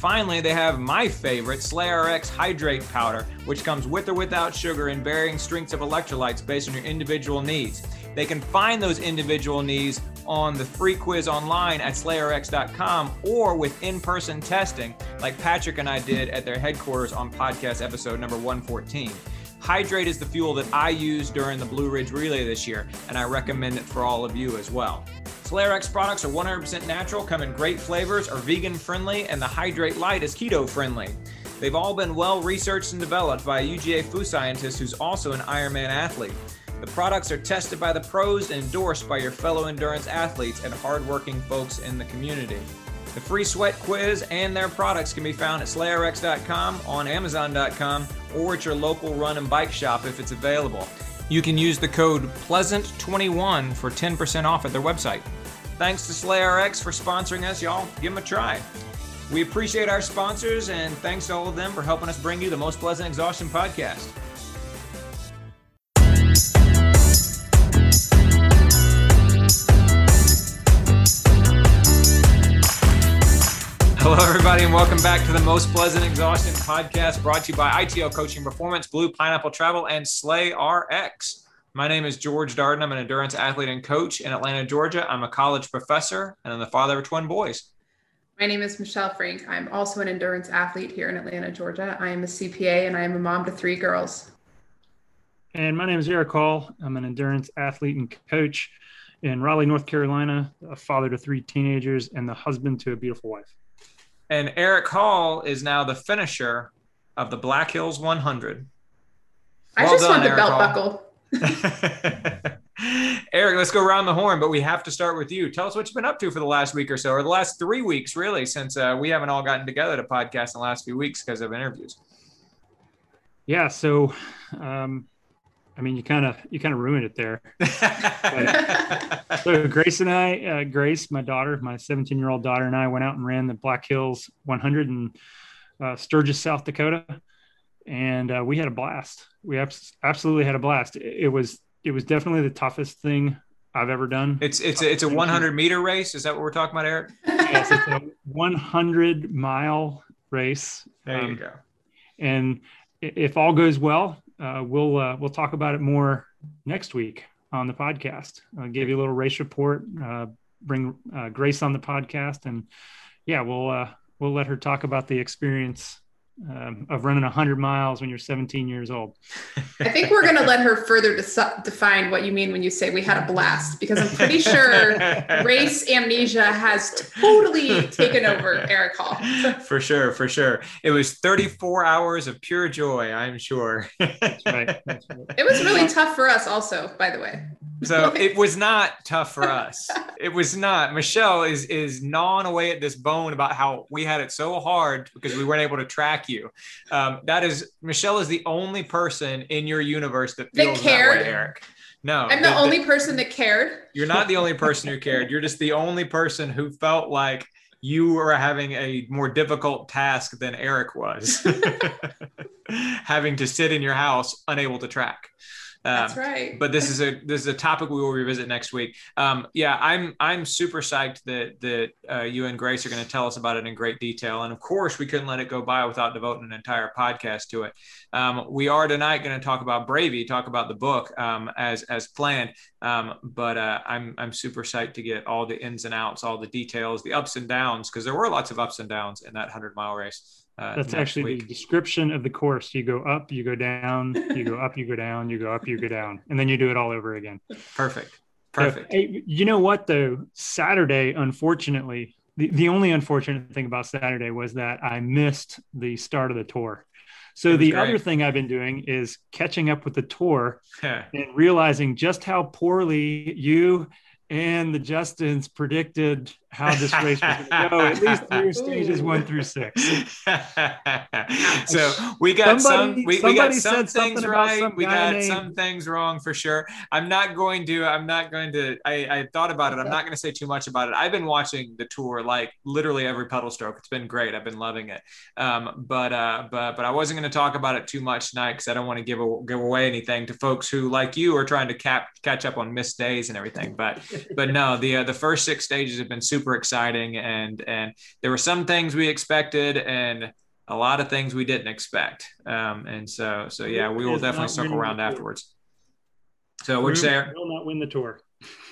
Finally, they have my favorite, SlayRx Hydrate Powder, which comes with or without sugar in varying strengths of electrolytes based on your individual needs. They can find those individual needs on the free quiz online at slayrx.com or with in person testing, like Patrick and I did at their headquarters on podcast episode number 114. Hydrate is the fuel that I used during the Blue Ridge Relay this year, and I recommend it for all of you as well. SlayRx products are 100% natural, come in great flavors, are vegan friendly, and the Hydrate Light is keto friendly. They've all been well researched and developed by a UGA food scientist who's also an Ironman athlete. The products are tested by the pros and endorsed by your fellow endurance athletes and hardworking folks in the community. The free sweat quiz and their products can be found at slayrx.com, on amazon.com, or at your local run and bike shop if it's available. You can use the code PLEASANT21 for 10% off at their website. Thanks to SlayRx for sponsoring us, y'all. Give them a try. We appreciate our sponsors and thanks to all of them for helping us bring you the Most Pleasant Exhaustion podcast. Hello, everybody, and welcome back to the Most Pleasant Exhaustion podcast brought to you by ITL Coaching Performance, Blue Pineapple Travel, and SlayRx. My name is George Darden. I'm an endurance athlete and coach in Atlanta, Georgia. I'm a college professor, and I'm the father of twin boys. My name is Michelle Frank. I'm also an endurance athlete here in Atlanta, Georgia. I am a CPA and I am a mom to three girls. And my name is Eric Hall. I'm an endurance athlete and coach in Raleigh, North Carolina, a father to three teenagers, and the husband to a beautiful wife. And Eric Hall is now the finisher of the Black Hills 100. I just done, want the Eric belt Hall. buckle. Eric, let's go around the horn, but we have to start with you. Tell us what you've been up to for the last week or so, or the last three weeks, really, since uh, we haven't all gotten together to podcast in the last few weeks because of interviews. Yeah, so um, I mean, you kind of you kind of ruined it there. So Grace and I, uh, Grace, my daughter, my 17 year old daughter, and I went out and ran the Black Hills 100 in uh, Sturgis, South Dakota, and uh, we had a blast. We abs- absolutely had a blast. It, it was it was definitely the toughest thing I've ever done. it's it's a, it's a 100 meter race. Is that what we're talking about, Eric? yes, it's a 100 mile race. There you Um, go. and if all goes well, uh, we'll uh, we'll talk about it more next week on the podcast. I'll give you a little race report. Uh, bring uh, Grace on the podcast, and yeah, we'll uh, we'll let her talk about the experience um, of running 100 miles when you're 17 years old. I think we're going to let her further de- define what you mean when you say we had a blast, because I'm pretty sure race amnesia has totally taken over Eric Hall. for sure, for sure. It was 34 hours of pure joy, I'm sure. That's right. That's right. It was really tough for us, also, by the way. So it was not tough for us. It was not. Michelle is is gnawing away at this bone about how we had it so hard because we weren't able to track you. Um, that is Michelle is the only person in your universe that feels that, cared. that way, Eric. No, I'm the, the only person that cared. You're not the only person who cared. You're just the only person who felt like you were having a more difficult task than Eric was, having to sit in your house unable to track. That's um, right. but this is a this is a topic we will revisit next week. Um, yeah, I'm I'm super psyched that that uh, you and Grace are going to tell us about it in great detail, and of course we couldn't let it go by without devoting an entire podcast to it. Um, we are tonight going to talk about Bravey, talk about the book um, as as planned. Um, but uh, I'm I'm super psyched to get all the ins and outs, all the details, the ups and downs, because there were lots of ups and downs in that hundred mile race. Uh, That's actually week. the description of the course. You go up, you go down, you go up, you go down, you go up, you go down, and then you do it all over again. Perfect. Perfect. So, you know what though? Saturday, unfortunately, the, the only unfortunate thing about Saturday was that I missed the start of the tour. So the great. other thing I've been doing is catching up with the tour and realizing just how poorly you and the Justins predicted how this race was going to go, at least through stages one through six. so we got somebody, some we, we got some things right. Some we got named... some things wrong for sure. I'm not going to. I'm not going to. I, I thought about it. I'm not going to say too much about it. I've been watching the tour like literally every pedal stroke. It's been great. I've been loving it. Um, but uh, but but I wasn't going to talk about it too much tonight because I don't want to give a, give away anything to folks who like you are trying to cap catch up on missed days and everything. But but no, the uh, the first six stages have been super exciting, and and there were some things we expected, and a lot of things we didn't expect. Um, and so so yeah, we will definitely circle around afterwards. So which say will not win the tour.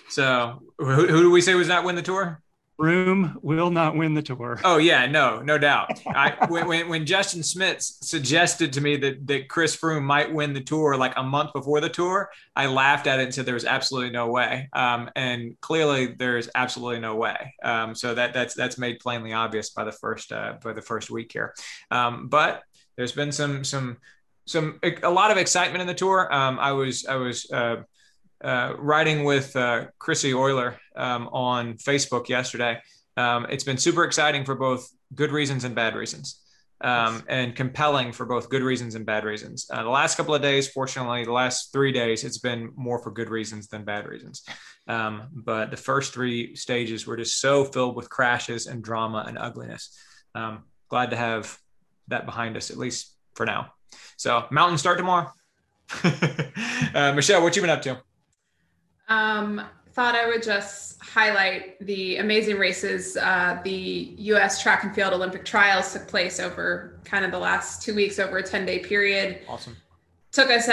So who, who do we say was not win the tour? Froome will not win the tour. Oh yeah, no, no doubt. I, when, when Justin Smith suggested to me that that Chris Froome might win the tour like a month before the tour, I laughed at it and said there was absolutely no way. Um, and clearly there's absolutely no way. Um, so that that's that's made plainly obvious by the first uh, by the first week here. Um, but there's been some some some a lot of excitement in the tour. Um, I was I was uh, uh, writing with uh, Chrissy Euler um, on Facebook yesterday. Um, it's been super exciting for both good reasons and bad reasons, um, and compelling for both good reasons and bad reasons. Uh, the last couple of days, fortunately, the last three days, it's been more for good reasons than bad reasons. Um, but the first three stages were just so filled with crashes and drama and ugliness. Um, glad to have that behind us, at least for now. So, mountain start tomorrow. Uh, Michelle, what you been up to? Um, thought I would just highlight the amazing races. Uh, the U.S. track and field Olympic trials took place over kind of the last two weeks, over a 10 day period. Awesome. Took us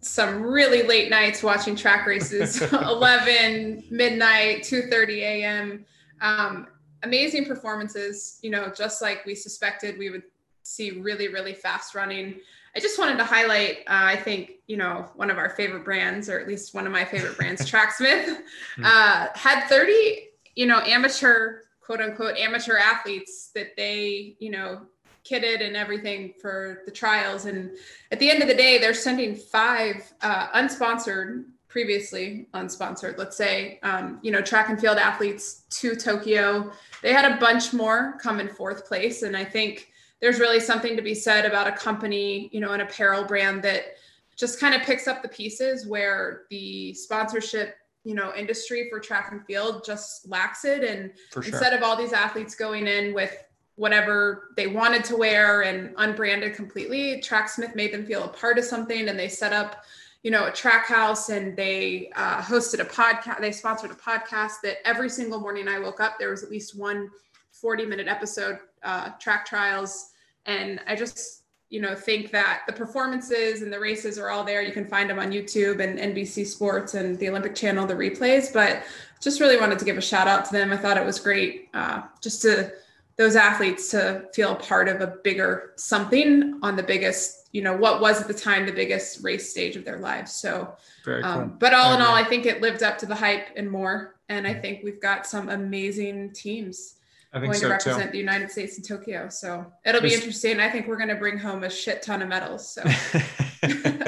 some really late nights watching track races 11 midnight 2.30 a.m um, amazing performances you know just like we suspected we would see really really fast running I just wanted to highlight, uh, I think, you know, one of our favorite brands, or at least one of my favorite brands, Tracksmith, hmm. uh, had 30, you know, amateur, quote unquote, amateur athletes that they, you know, kitted and everything for the trials. And at the end of the day, they're sending five uh, unsponsored, previously unsponsored, let's say, um, you know, track and field athletes to Tokyo. They had a bunch more come in fourth place. And I think, there's really something to be said about a company, you know, an apparel brand that just kind of picks up the pieces where the sponsorship, you know, industry for track and field just lacks it. And sure. instead of all these athletes going in with whatever they wanted to wear and unbranded completely, Tracksmith made them feel a part of something and they set up, you know, a track house and they uh, hosted a podcast. They sponsored a podcast that every single morning I woke up, there was at least one 40 minute episode uh, track trials. And I just, you know, think that the performances and the races are all there. You can find them on YouTube and NBC Sports and the Olympic Channel, the replays. But just really wanted to give a shout out to them. I thought it was great uh, just to those athletes to feel part of a bigger something on the biggest, you know, what was at the time the biggest race stage of their lives. So, Very cool. um, but all in all, I think it lived up to the hype and more. And I think we've got some amazing teams I think going so to represent too. the United States in Tokyo. So it'll be There's- interesting. I think we're going to bring home a shit ton of medals. So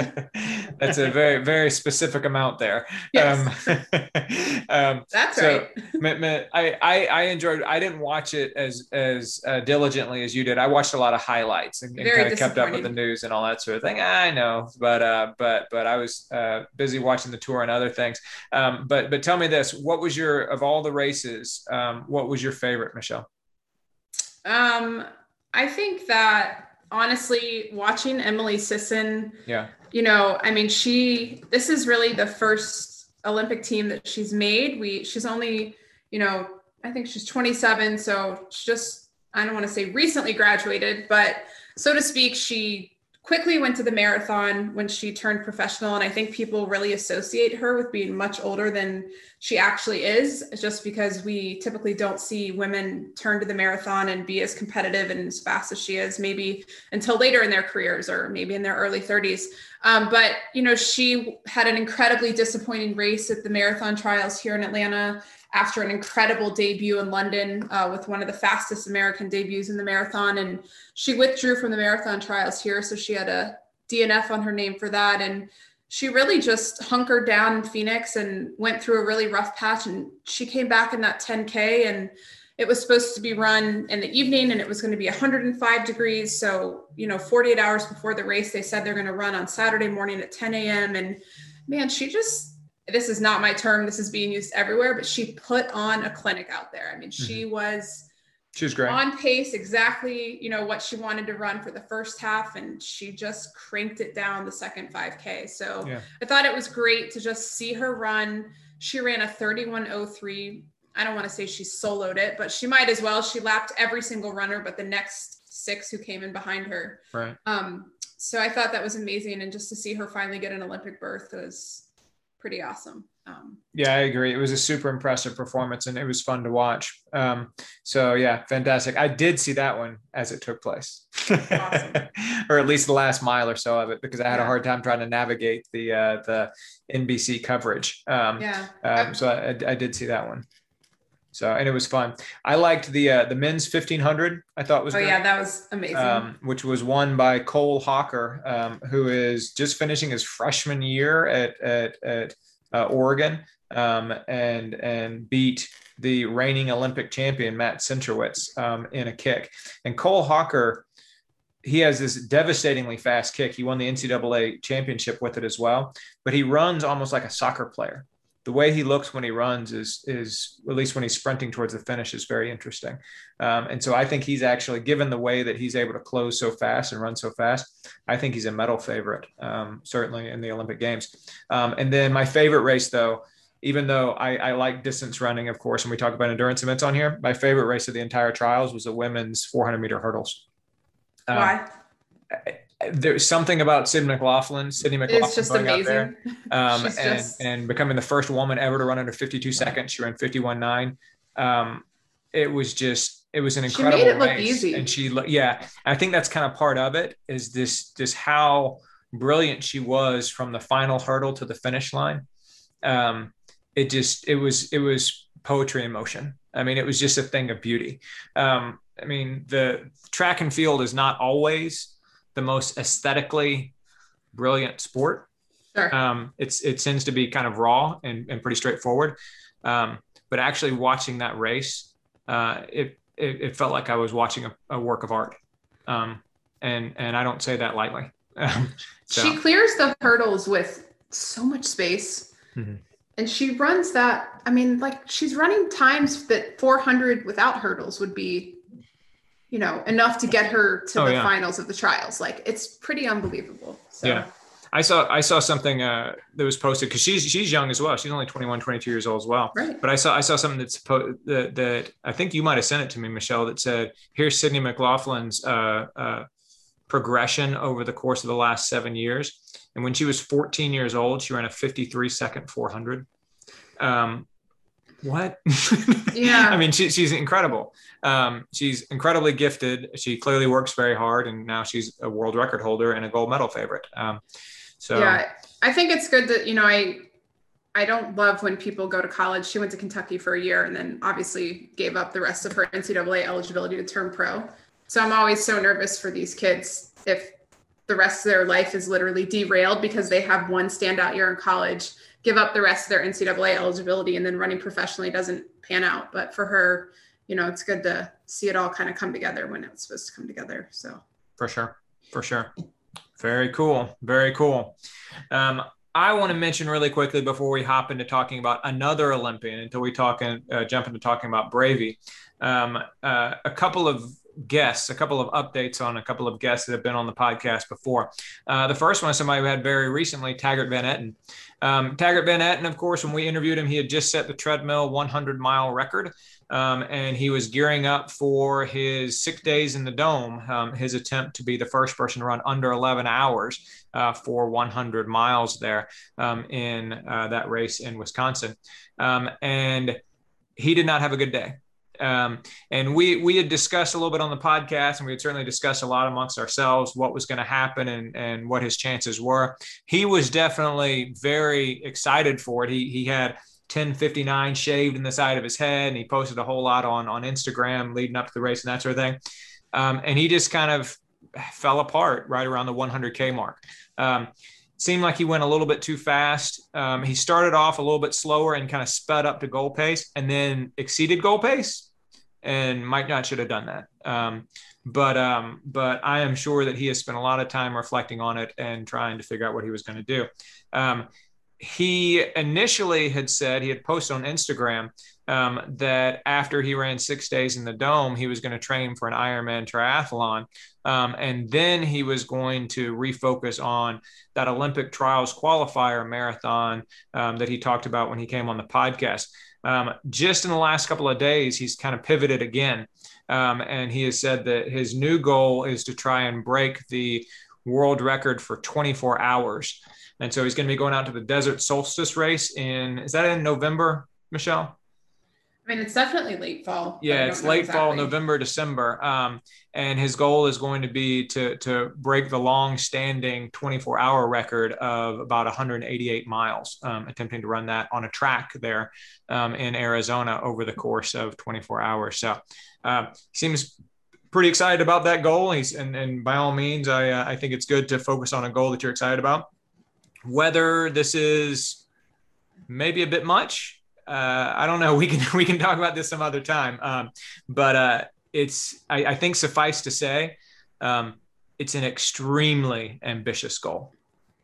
That's a very very specific amount there. Yes. Um, um, that's So- right. I, I I enjoyed. I didn't watch it as as uh, diligently as you did. I watched a lot of highlights and, and kind of kept up with the news and all that sort of thing. I know, but uh, but but I was uh, busy watching the tour and other things. Um, but but tell me this: what was your of all the races? Um, what was your favorite, Michelle? Um, I think that honestly, watching Emily Sisson, Yeah, you know, I mean, she this is really the first Olympic team that she's made. We she's only, you know, I think she's 27, so she just I don't want to say recently graduated, but so to speak, she quickly went to the marathon when she turned professional and I think people really associate her with being much older than she actually is just because we typically don't see women turn to the marathon and be as competitive and as fast as she is maybe until later in their careers or maybe in their early 30s um, but you know she had an incredibly disappointing race at the marathon trials here in atlanta after an incredible debut in london uh, with one of the fastest american debuts in the marathon and she withdrew from the marathon trials here so she had a dnf on her name for that and she really just hunkered down in Phoenix and went through a really rough patch. And she came back in that 10K and it was supposed to be run in the evening and it was going to be 105 degrees. So, you know, 48 hours before the race, they said they're going to run on Saturday morning at 10 a.m. And man, she just, this is not my term, this is being used everywhere, but she put on a clinic out there. I mean, she was she was great. on pace exactly you know what she wanted to run for the first half and she just cranked it down the second 5k so Yeah. i thought it was great to just see her run she ran a 3103 i don't want to say she soloed it but she might as well she lapped every single runner but the next six who came in behind her Right. um so i thought that was amazing and just to see her finally get an olympic berth was pretty awesome um Yeah, I agree. It was a super impressive performance and it was fun to watch. Um, so yeah, fantastic. I did see that one as it took place, Awesome. or at least the last mile or so of it, because I had a hard time trying to navigate the uh, the NBC coverage. Um, yeah um, so I, I did see that one. So and it was fun. I liked the uh, the men's fifteen hundred. I thought was oh great. yeah that was amazing um, which was won by Cole Hocker, um, who is just finishing his freshman year at at, at uh, Oregon, um, and and beat the reigning Olympic champion Matt Centrowitz um, in a kick. And Cole Hocker, he has this devastatingly fast kick. He won the NCAA championship with it as well, but he runs almost like a soccer player. The way he looks when he runs is is at least when he's sprinting towards the finish is very interesting. Um, and so I think he's actually, given the way that he's able to close so fast and run so fast, I think he's a medal favorite, um, certainly in the Olympic Games. Um, and then my favorite race, though, even though I, I like distance running, of course, and we talk about endurance events on here, my favorite race of the entire trials was the women's 400 meter hurdles. Um, why There's something about Sid McLaughlin, Sydney McLaughlin, it's just amazing there um, and, just- and becoming the first woman ever to run under 52 seconds. She ran 51.9. Um, it was just, it was an incredible She made it look easy. And she, yeah, I think that's kind of part of it is this, this how brilliant she was from the final hurdle to the finish line. Um, it just, it was, it was poetry in motion. I mean, it was just a thing of beauty. Um, I mean, the track and field is not always the most aesthetically brilliant sport sure um, it's it tends to be kind of raw and, and pretty straightforward. Um, but actually watching that race, uh, it, it it felt like I was watching a, a work of art, um, and and I don't say that lightly. So She clears the hurdles with so much space. Mhm. And she runs that. I mean, like she's running times that 400 without hurdles would be, you know, enough to get her to Oh, the yeah. finals of the trials. Like it's pretty unbelievable. So Yeah. I saw I saw something uh, that was posted because she's she's young as well. She's only 21, 22 years old as well. right. But I saw I saw something that's po- that, that I think you might have sent it to me, Michelle, that said, "Here's Sydney McLaughlin's uh, uh, progression over the course of the last seven years." And when she was 14 years old, she ran a 53 second 400. Um, what? Yeah. I mean, she, she's incredible. Um, she's incredibly gifted. She clearly works very hard, and now she's a world record holder and a gold medal favorite. Um, so yeah, I think it's good that you know I I don't love when people go to college. She went to Kentucky for a year and then obviously gave up the rest of her NCAA eligibility to turn pro. So I'm always so nervous for these kids if the rest of their life is literally derailed because they have one standout year in college, give up the rest of their NCAA eligibility, and then running professionally doesn't pan out. But for her, you know, it's good to see it all kind of come together when it's supposed to come together. So for sure, for sure. Very cool. Very cool. Um, I want to mention really quickly before we hop into talking about another Olympian until we talk and uh, jump into talking about Bravey. Um, uh, a couple of guests, a couple of updates on a couple of guests that have been on the podcast before. Uh, the first one is somebody we had very recently, Taggart Van Etten. Um, Taggart Van Etten, of course, when we interviewed him, he had just set the treadmill 100 mile record. Um, and he was gearing up for his six days in the dome, um, his attempt to be the first person to run under 11 hours uh, for 100 miles there um, in uh, that race in Wisconsin. Um, and he did not have a good day. Um, and we we had discussed a little bit on the podcast, and we had certainly discussed a lot amongst ourselves what was going to happen and and what his chances were. He was definitely very excited for it. He he had 1059 shaved in the side of his head, and he posted a whole lot on on Instagram leading up to the race and that sort of thing. Um, and he just kind of fell apart right around the 100k mark. Um, seemed like he went a little bit too fast. Um, he started off a little bit slower and kind of sped up to goal pace, and then exceeded goal pace and Mike not should have done that. Um, but um, but I am sure that he has spent a lot of time reflecting on it and trying to figure out what he was going to do. Um, he initially had said he had posted on Instagram um, that after he ran six days in the dome, he was going to train for an Ironman triathlon. Um, and then he was going to refocus on that Olympic trials qualifier marathon um, that he talked about when he came on the podcast. Um, just in the last couple of days, he's kind of pivoted again. Um, and he has said that his new goal is to try and break the world record for 24 hours. And so he's going to be going out to the desert solstice race in, is that in November, Michelle? I mean, it's definitely late fall. Yeah, it's late exactly. fall, November, December. Um, and his goal is going to be to to break the long-standing 24-hour record of about 188 miles, um, attempting to run that on a track there um, in Arizona over the course of 24 hours. So, uh, seems pretty excited about that goal. He's and, and by all means, I uh, I think it's good to focus on a goal that you're excited about. Whether this is maybe a bit much uh, I don't know. We can we can talk about this some other time. Um, but uh, it's I, I, think suffice to say, um, it's an extremely ambitious goal.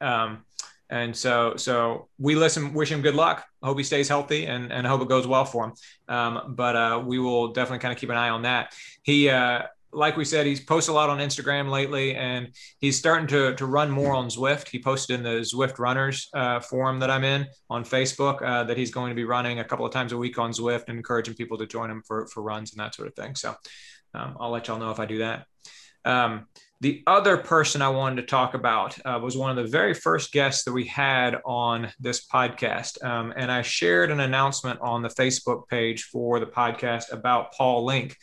Um, and so so we listen, wish him good luck. Hope he stays healthy and and hope it goes well for him. Um, but uh, we will definitely kind of keep an eye on that. He uh, like we said, he's posted a lot on Instagram lately, and he's starting to, to run more on Zwift. He posted in the Zwift Runners uh, forum that I'm in on Facebook uh, that he's going to be running a couple of times a week on Zwift and encouraging people to join him for, for runs and that sort of thing. So um, I'll let y'all know if I do that. Um, the other person I wanted to talk about uh, was one of the very first guests that we had on this podcast. Um, and I shared an announcement on the Facebook page for the podcast about Paul Link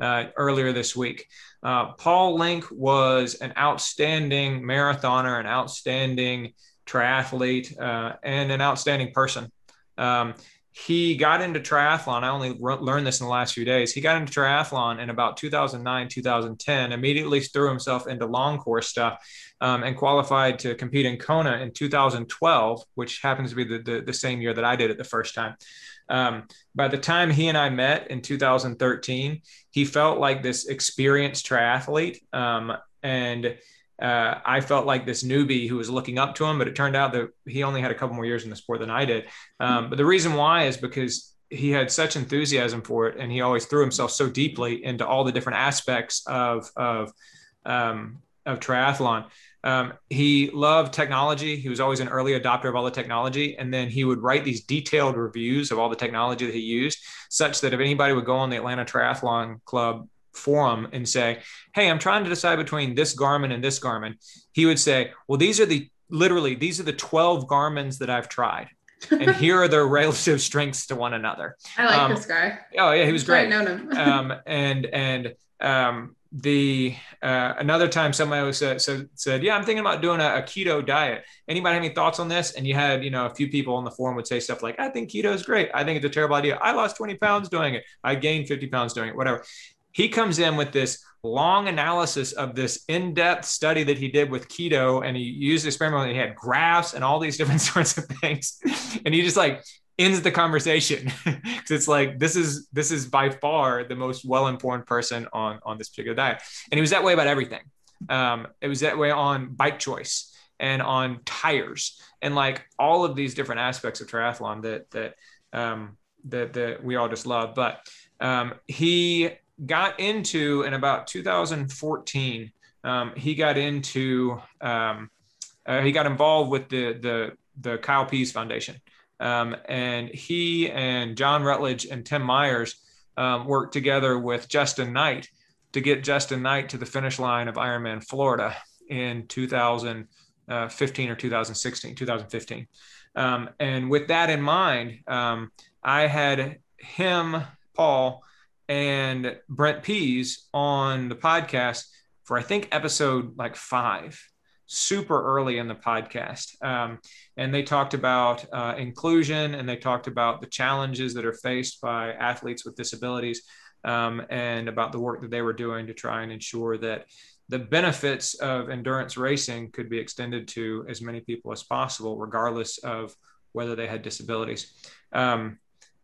uh, earlier this week. Uh, Paul Link was an outstanding marathoner, an outstanding triathlete, uh, and an outstanding person. Um, he got into triathlon. I only re- learned this in the last few days. He got into triathlon in about 2009, 2010, immediately threw himself into long course stuff um, and qualified to compete in Kona in 2012, which happens to be the, the, the same year that I did it the first time. Um, by the time he and I met in 2013, he felt like this experienced triathlete. Um, and uh, I felt like this newbie who was looking up to him, but it turned out that he only had a couple more years in the sport than I did. Um, but the reason why is because he had such enthusiasm for it, and he always threw himself so deeply into all the different aspects of of um, of triathlon um, he loved technology. He was always an early adopter of all the technology. And then he would write these detailed reviews of all the technology that he used, such that if anybody would go on the Atlanta Triathlon Club forum and say, Hey, I'm trying to decide between this Garmin and this Garmin, he would say, Well, these are the literally, these are the 12 Garmins that I've tried. and here are their relative strengths to one another. I like um, this guy. Oh yeah, he was great. I know him. um, and and um, the uh, another time somebody was uh, so said, yeah, I'm thinking about doing a, a, keto diet. Anybody have any thoughts on this? And you had you know a few people on the forum would say stuff like, I think keto is great. I think it's a terrible idea. I lost 20 pounds doing it. I gained 50 pounds doing it. Whatever. He comes in with this long analysis of this in-depth study that he did with keto, and he used experiment. He had graphs and all these different sorts of things, and he just like ends the conversation. Because it's like this is this is by far the most well-informed person on on this particular diet. And he was that way about everything. Um, it was that way on bike choice and on tires and like all of these different aspects of triathlon that that um, that that we all just love. But um, he got into in about 2014 um, he got into um, uh, he got involved with the the the Kyle Pease Foundation um, and he and John Rutledge and Tim Myers um, worked together with Justin Knight to get Justin Knight to the finish line of Ironman Florida in 2015 or 2016, 2015. Um, and with that in mind, um, I had him, Paul, and Brent Pease on the podcast for I think episode like five super early in the podcast. Um, and they talked about uh, inclusion and they talked about the challenges that are faced by athletes with disabilities um, and about the work that they were doing to try and ensure that the benefits of endurance racing could be extended to as many people as possible, regardless of whether they had disabilities. Um,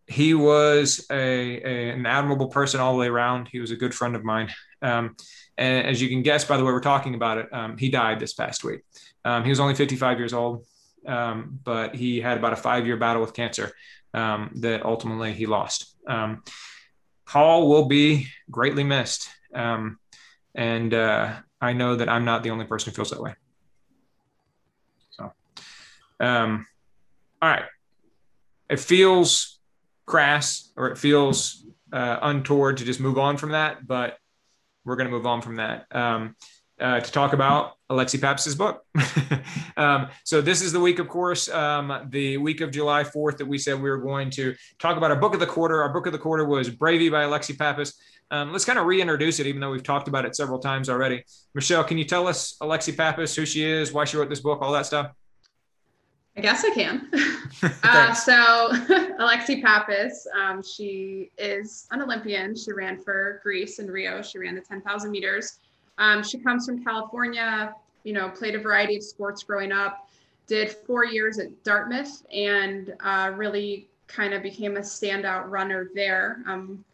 he was a, a, an admirable person all the way around. He was a good friend of mine. Um, and as you can guess by the way we're talking about it, um, he died this past week. Um, he was only 55 years old, um, but he had about a five year battle with cancer um, that ultimately he lost. Um, Paul will be greatly missed. Um, and uh, I know that I'm not the only person who feels that way. So, all right. It feels crass or it feels uh, untoward to just move on from that, but we're going to move on from that um, uh, to talk about Alexi Pappas' book. um, so this is the week, of course, um, the week of July 4th that we said we were going to talk about our book of the quarter. Our book of the quarter was Bravey by Alexi Pappas. Um, let's kind of reintroduce it, even though we've talked about it several times already. Michelle, can you tell us Alexi Pappas, who she is, why she wrote this book, all that stuff? I guess I can. uh, so Alexi Pappas, um, she is an Olympian. She ran for Greece and Rio. She ran the 10,000 meters. Um, she comes from California, you know, played a variety of sports growing up, did four years at Dartmouth and uh, really kind of became a standout runner there. Um,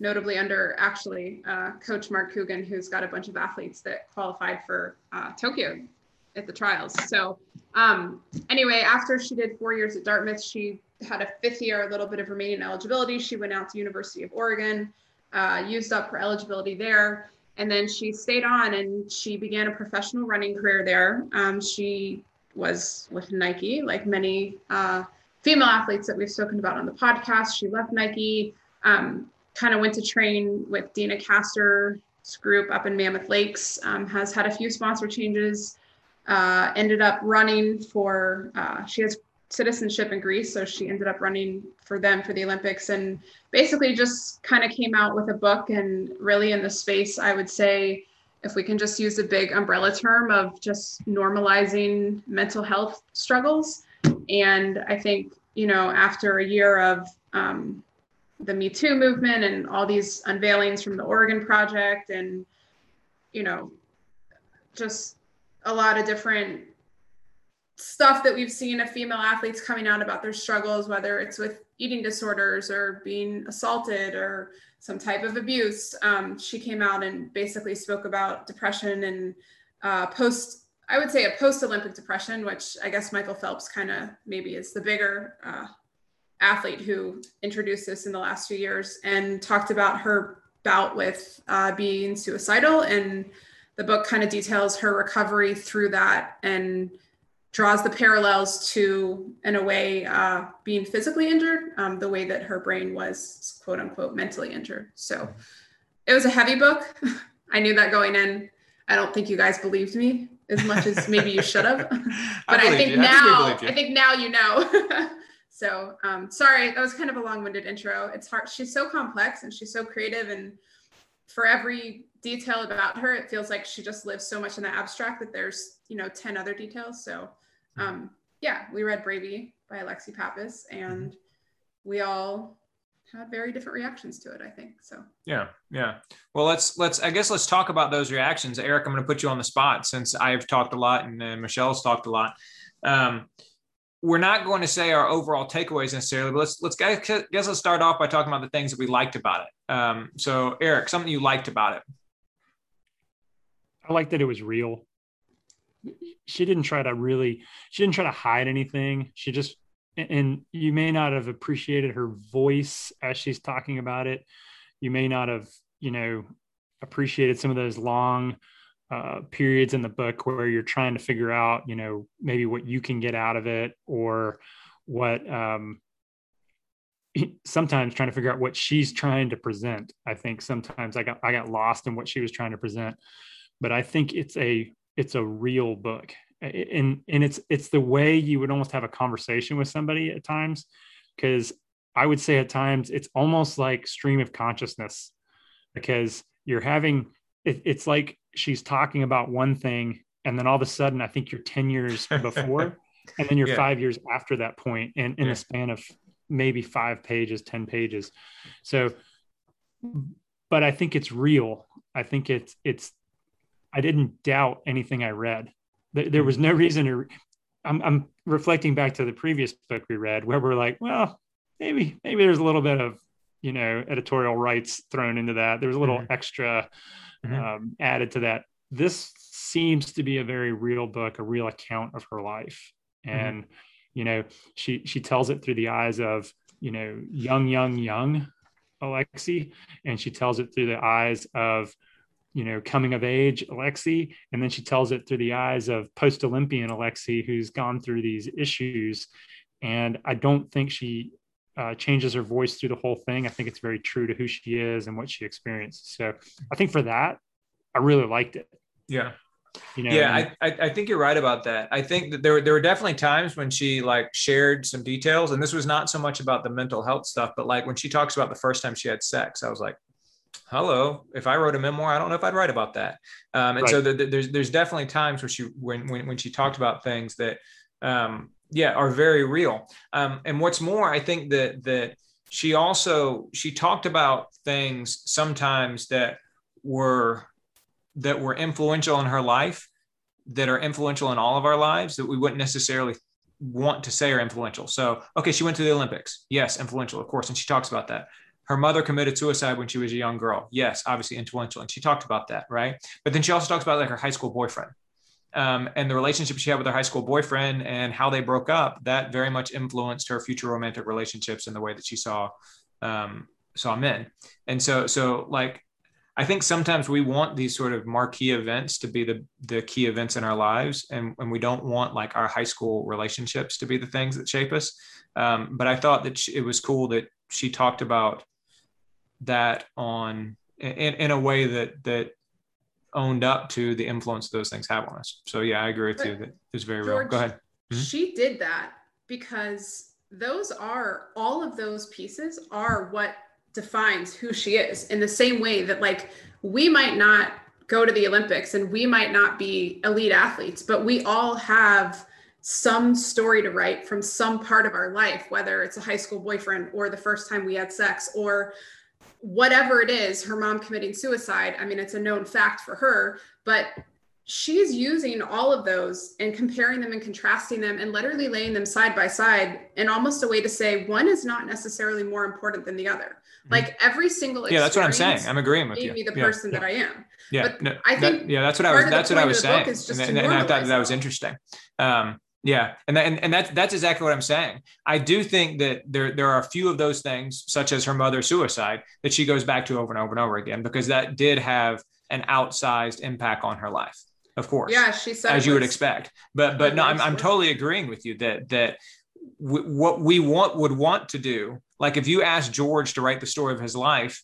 notably under actually uh, coach Mark Coogan, who's got a bunch of athletes that qualified for uh, Tokyo at the trials. So um, anyway, after she did four years at Dartmouth, she had a fifth year, a little bit of remaining eligibility. She went out to University of Oregon, uh, used up her eligibility there, and then she stayed on and she began a professional running career there. Um, she was with Nike, like many uh, female athletes that we've spoken about on the podcast. She left Nike, um, kind of went to train with Deena Kastor's group up in Mammoth Lakes, um, has had a few sponsor changes uh, ended up running for, uh, she has citizenship in Greece, so she ended up running for them for the Olympics and basically just kind of came out with a book and really in the space, I would say, if we can just use a big umbrella term of just normalizing mental health struggles. And I think, you know, after a year of um, the Me Too movement and all these unveilings from the Oregon Project and, you know, just a lot of different stuff that we've seen of female athletes coming out about their struggles, whether it's with eating disorders or being assaulted or some type of abuse. Um, she came out and basically spoke about depression and uh, post, I would say a post Olympic depression, which I guess Michael Phelps kind of maybe is the bigger uh, athlete who introduced this in the last few years and talked about her bout with uh, being suicidal and the book kind of details her recovery through that and draws the parallels to, in a way, uh, being physically injured, um, the way that her brain was quote unquote mentally injured. So it was a heavy book. I knew that going in. I don't think you guys believed me as much as maybe you should have. but I, I think you. now, I, I think now you know. So um, sorry, that was kind of a long-winded intro. It's hard. She's so complex and she's so creative, and for every detail about her, it feels like she just lives so much in the abstract that there's you know ten other details. So um, yeah, we read Bravey by Alexi Pappas, and we all had very different reactions to it i think so. Yeah yeah. Well let's let's i guess let's talk about those reactions. Eric i'm going to put you on the spot since i've talked a lot and uh, michelle's talked a lot. Um, we're not going to say our overall takeaways necessarily, but let's let's guess, guess let's start off by talking about the things that we liked about it. Um, so, Eric, something you liked about it. I liked that it was real. She didn't try to really. She didn't try to hide anything. She just and you may not have appreciated her voice as she's talking about it. You may not have, you know, appreciated some of those long uh, periods in the book where you're trying to figure out, you know, maybe what you can get out of it or what um, sometimes trying to figure out what she's trying to present. I think sometimes I got I got lost in what she was trying to present, but I think it's a it's a real book, and and it's it's the way you would almost have a conversation with somebody at times, because I would say at times it's almost like stream of consciousness, because you're having it, it's like she's talking about one thing and then all of a sudden i think you're 10 years before and then you're yeah. five years after that point in, in yeah. a span of maybe five pages 10 pages so but i think it's real i think it's it's i didn't doubt anything i read there, was no reason to I'm, I'm reflecting back to the previous book we read where we're like well maybe maybe there's a little bit of you know editorial rights thrown into that there was a little mm-hmm. extra mm-hmm. um, added to that. This seems to be a very real book, a real account of her life, mm-hmm. and mm-hmm. you know, she she tells it through the eyes of you know young, young, young Alexi, and she tells it through the eyes of you know coming of age Alexi, and then she tells it through the eyes of post Olympian Alexi, who's gone through these issues. And I don't think she uh, changes her voice through the whole thing. I think it's very true to who she is and what she experienced. So I think for that, I really liked it. Yeah. You know, yeah, I, I think you're right about that. I think that there were there were definitely times when she like shared some details, and this was not so much about the mental health stuff, but like when she talks about the first time she had sex, I was like, hello. If i wrote a memoir i don't know if i'd write about that. Um, and right. so the, the, there's there's definitely times where she when, when when she talked about things that um, yeah are very real. Um, and what's more i think that that she also she talked about things sometimes that were that were influential in her life that are influential in all of our lives that we wouldn't necessarily want to say are influential. So okay she went to the olympics. Yes influential of course and she talks about that her mother committed suicide when she was a young girl. Yes obviously influential and she talked about that right? But then she also talks about like her high school boyfriend um, and the relationship she had with her high school boyfriend and how they broke up that very much influenced her future romantic relationships and the way that she saw um, saw men. And so so like i think sometimes we want these sort of marquee events to be the the key events in our lives and, and we don't want like our high school relationships to be the things that shape us. Um, but i thought that she, it was cool that she talked about that on in, in a way that that owned up to the influence those things have on us. So yeah, I agree with but you that it's very George, real. Go ahead. Mm-hmm. She did that because those are all of those pieces are what defines who she is in the same way that like we might not go to the Olympics and we might not be elite athletes, but we all have some story to write from some part of our life, whether it's a high school boyfriend or the first time we had sex or whatever it is, her mom committing suicide, I mean, it's a known fact for her, but she's using all of those and comparing them and contrasting them and literally laying them side by side in almost a way to say one is not necessarily more important than the other. Mm-hmm. Like every single yeah, that's what I'm saying. I'm agreeing with you. Me the yeah. person yeah. that I am. Yeah, but no, I think that, yeah, that's what I was. That's what I was saying, and, and, I thought that was interesting. Um, yeah, and that, and, and that's that's exactly what I'm saying. I do think that there there are a few of those things, such as her mother's suicide, that she goes back to over and over and over again because that did have an outsized impact on her life. Of course, yeah, she said as you would expect. But but no, I'm I'm totally agreeing with you that that w- what we want would want to do, like if you asked George to write the story of his life,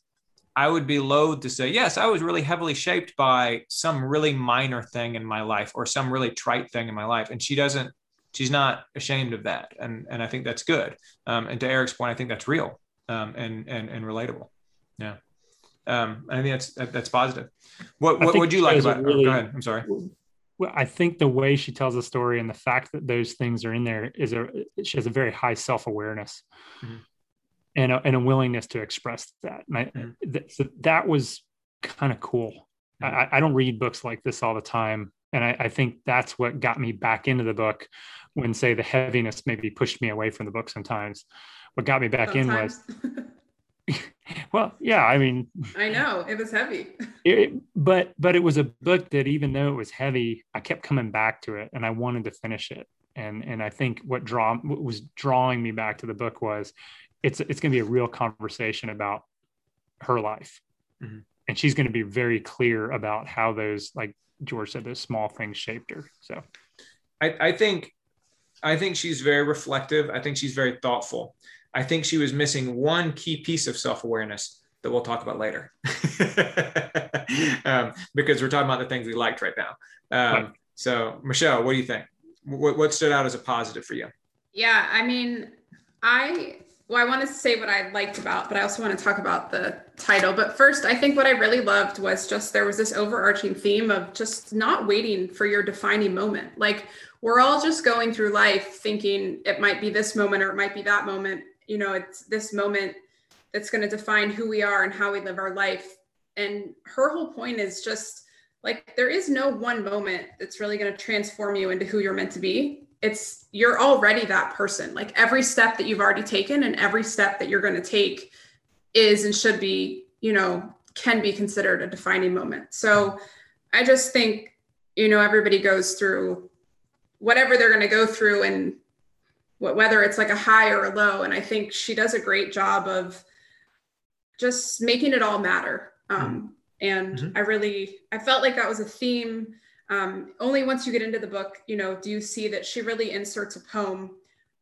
I would be loath to say, yes, I was really heavily shaped by some really minor thing in my life or some really trite thing in my life. And she doesn't she's not ashamed of that, and and I think that's good. Um, and to Eric's point, I think that's real um, and and and relatable. Yeah, um, I think that's that's positive. What what would you like about? Really, oh, go ahead. I'm sorry. Well, I think the way she tells the story and the fact that those things are in there is a she has a very high self awareness. Mm-hmm. And a, and a willingness to express that. And I, mm-hmm. th- so that was kind of cool. Mm-hmm. I, I, don't read books like this all the time. And I, I, think that's what got me back into the book when, say, the heaviness maybe pushed me away from the book sometimes. What got me back sometimes. in was well, yeah, I mean, I know it was heavy, it, but but it was a book that even though it was heavy, I kept coming back to it, and I wanted to finish it. And and I think what draw what was drawing me back to the book was, it's it's going to be a real conversation about her life, mm-hmm. and she's going to be very clear about how those, like George said, those small things shaped her. So, I, I think, I think she's very reflective. I think she's very thoughtful. I think she was missing one key piece of self awareness that we'll talk about later um, because we're talking about the things we liked right now. Um, right. So, Michelle, what do you think? What, what stood out as a positive for you? Yeah, I mean, I well, I want to say what I liked about, but I also want to talk about the title. But first, I think what I really loved was just there was this overarching theme of just not waiting for your defining moment. Like we're all just going through life thinking it might be this moment or it might be that moment you know it's this moment that's going to define who we are and how we live our life and her whole point is just like there is no one moment that's really going to transform you into who you're meant to be it's you're already that person like every step that you've already taken and every step that you're going to take is and should be you know can be considered a defining moment so i just think you know everybody goes through whatever they're going to go through and whether it's like a high or a low. And I think she does a great job of just making it all matter. Um, and mm-hmm. I really, I felt like that was a theme. Um, only once you get into the book, you know, do you see that she really inserts a poem,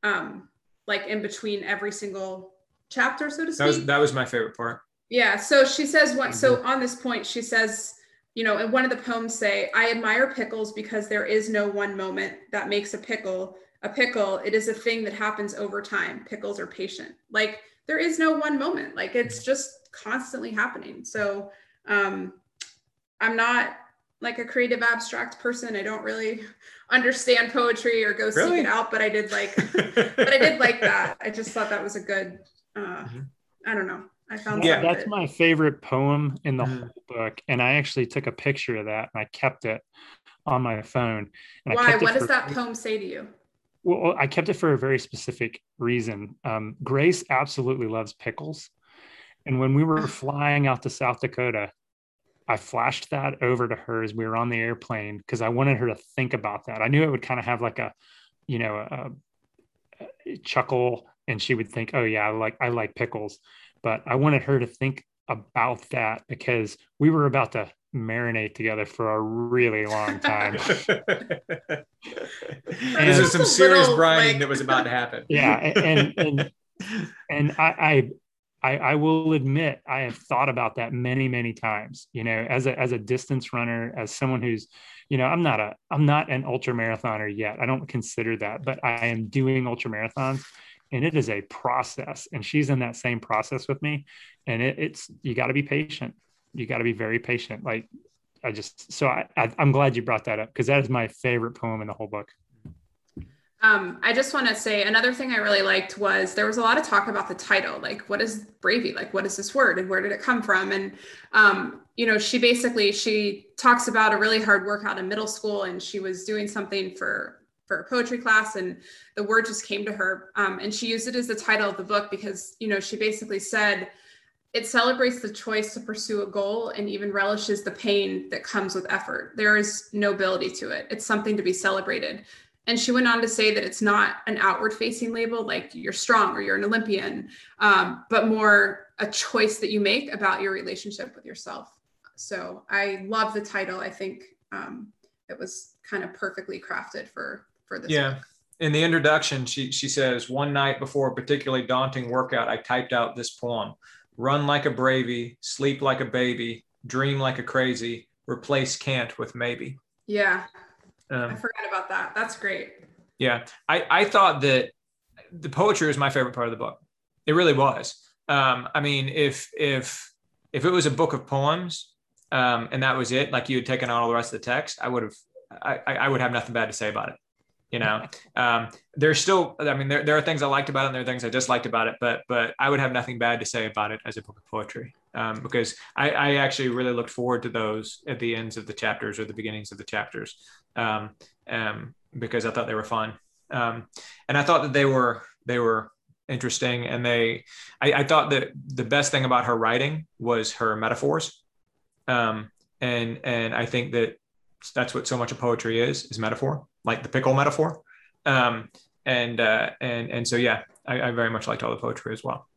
um, like in between every single chapter, so to speak. That was, that was my favorite part. Yeah. So she says what, mm-hmm. so on this point, she says, you know, and one of the poems say, I admire pickles because there is no one moment that makes a pickle a pickle, it is a thing that happens over time. Pickles are patient. Like there is no one moment. Like it's just constantly happening. So um, I'm not like a creative abstract person. I don't really understand poetry or go really? seek it out, but I did like, but I did like that. I just thought that was a good, uh, mm-hmm. I don't know. I found yeah, that's my favorite poem in the mm-hmm. whole book, and I actually took a picture of that and I kept it on my phone. Why? What does that poem say to you? well, I kept it for a very specific reason. Um, Grace absolutely loves pickles. And when we were flying out to South Dakota, I flashed that over to her as we were on the airplane because I wanted her to think about that. I knew it would kind of have like a, you know, a, a chuckle, and she would think, "Oh yeah, I like I like pickles," but I wanted her to think about that because we were about to marinate together for a really long time. this is some serious little, brining like... that was about to happen. Yeah, and and and I, I I will admit I have thought about that many many times. You know, as a as a distance runner, as someone who's, you know, I'm not a I'm not an ultra marathoner yet. I don't consider that, but I am doing ultra marathons and it is a process and she's in that same process with me and it, it's you got to be patient you got to be very patient. Like I just, so I, I am glad you brought that up because that is my favorite poem in the whole book. Um, I just want to say another thing I really liked was there was a lot of talk about the title, like what is Bravey, like what is this word and where did it come from? And um, you know, she basically she talks about a really hard workout in middle school, and she was doing something for for a poetry class, and the word just came to her, um, and she used it as the title of the book because you know she basically said it celebrates the choice to pursue a goal and even relishes the pain that comes with effort. There is nobility to it. It's something to be celebrated. And she went on to say that it's not an outward facing label like you're strong or you're an Olympian, um, but more a choice that you make about your relationship with yourself. So I love the title. I think um, it was kind of perfectly crafted for for this. Yeah. Book. In the introduction, she she says, one night before a particularly daunting workout, I typed out this poem run like a bravey, sleep like a baby, dream like a crazy, replace can't with maybe. Yeah. Um, I forgot about that. That's great. Yeah. I, I thought that the poetry was my favorite part of the book. It really was. Um, I mean, if if if it was a book of poems um, and that was it, like you had taken out all the rest of the text, I would have I, I would have nothing bad to say about it. You know, um, there's still, I mean, there, there are things I liked about it and there are things I disliked about it, but, but I would have nothing bad to say about it as a book of poetry. Um, because I, I, actually really looked forward to those at the ends of the chapters or the beginnings of the chapters. Um, um because I thought they were fun. Um, and I thought that they were, they were interesting. And they, I, I thought that the best thing about her writing was her metaphors. Um, and, and I think that that's what so much of poetry is is metaphor like the pickle metaphor um, and uh, and and so yeah I, I, very much liked all the poetry as well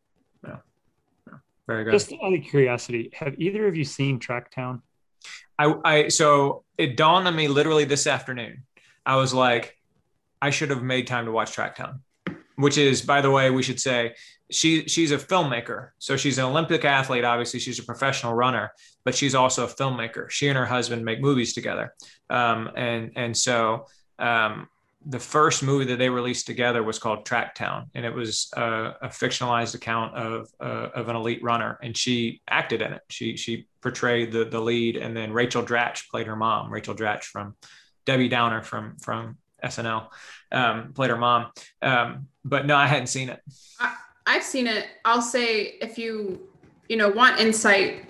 yeah. yeah. very good just out of curiosity have either of you seen tracktown I, I so it dawned on me literally this afternoon. I was like i should have made time to watch tracktown which is by the way we should say she she's a filmmaker. So she's an olympic athlete. Obviously she's a professional runner but she's also a filmmaker. She and her husband make movies together. Um, and and so um, the first movie that they released together was called tracktown and it was a, fictionalized account of uh, of an elite runner and she acted in it. She she portrayed the the lead and then rachel dratch played her mom. Rachel dratch from debbie downer from from snl um, played her mom. Um, but no i hadn't seen it. I- I've seen it. I'll say if you, you know, want insight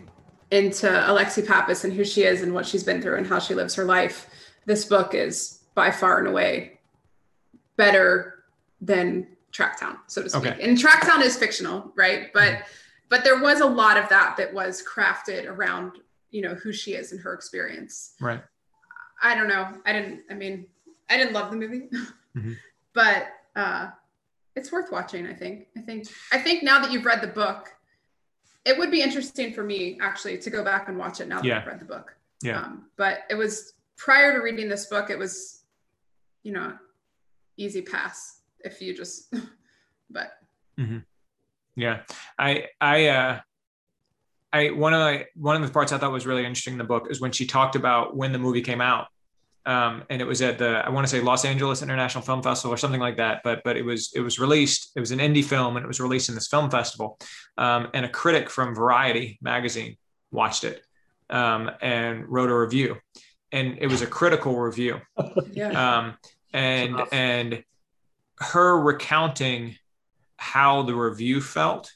into Alexi Pappas and who she is and what she's been through and how she lives her life, this book is by far and away better than Tracktown, so to speak. Okay. And Tracktown is fictional, right? But mm-hmm. but there was a lot of that that was crafted around, you know, who she is and her experience. Right. I don't know. I didn't. I mean, I didn't love the movie, mm-hmm. but uh, it's worth watching. I think. I think. I think now that you've read the book, it would be interesting for me actually to go back and watch it now that yeah. I've read the book. Yeah. Um, but it was prior to reading this book, it was, you know, easy pass if you just. but. Mm-hmm. Yeah, I I uh, I one of the one of the parts I thought was really interesting in the book is when she talked about when the movie came out um, and it was at the I want to say Los Angeles International Film Festival or something like that. But but it was it was released. It was an indie film, and it was released in this film festival. Um, and a critic from Variety magazine watched it um, and wrote a review, and it was a critical review. yeah. And and her recounting how the review felt,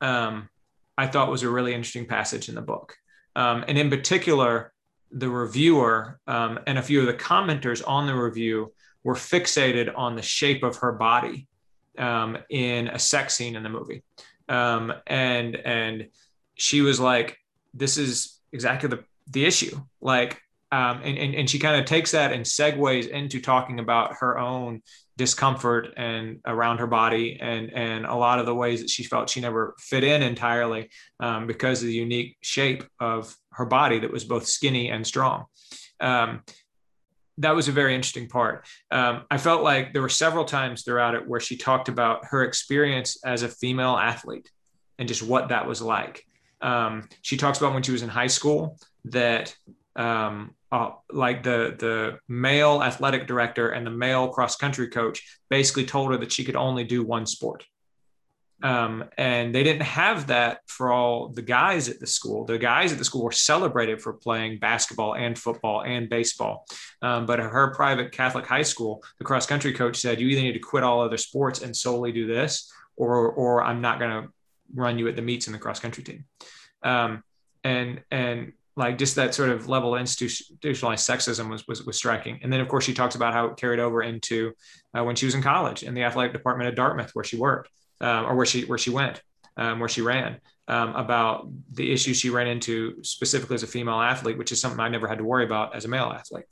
um, I thought was a really interesting passage in the book. Um, and in particular, the reviewer um, and a few of the commenters on the review were fixated on the shape of her body um, in a sex scene in the movie, um, and and she was like, "This is exactly the the issue." Like, um, and, and and she kind of takes that and segues into talking about her own discomfort and around her body and and a lot of the ways that she felt she never fit in entirely um, because of the unique shape of her body that was both skinny and strong. Um, that was a very interesting part. Um, I felt like there were several times throughout it where she talked about her experience as a female athlete and just what that was like. Um, she talks about when she was in high school that um, uh, like the the male athletic director and the male cross country coach basically told her that she could only do one sport um, and they didn't have that for all the guys at the school. The guys at the school were celebrated for playing basketball and football and baseball. Um, but her private Catholic high school, the cross country coach said, "You either need to quit all other sports and solely do this, or or I'm not going to run you at the meets in the cross country team." Um, and and like just that sort of level of institutionalized sexism was, was, was striking. And then of course she talks about how it carried over into uh, when she was in college in the athletic department at Dartmouth where she worked um, or where she where she went, um, where she ran, um, about the issues she ran into specifically as a female athlete, which is something I never had to worry about as a male athlete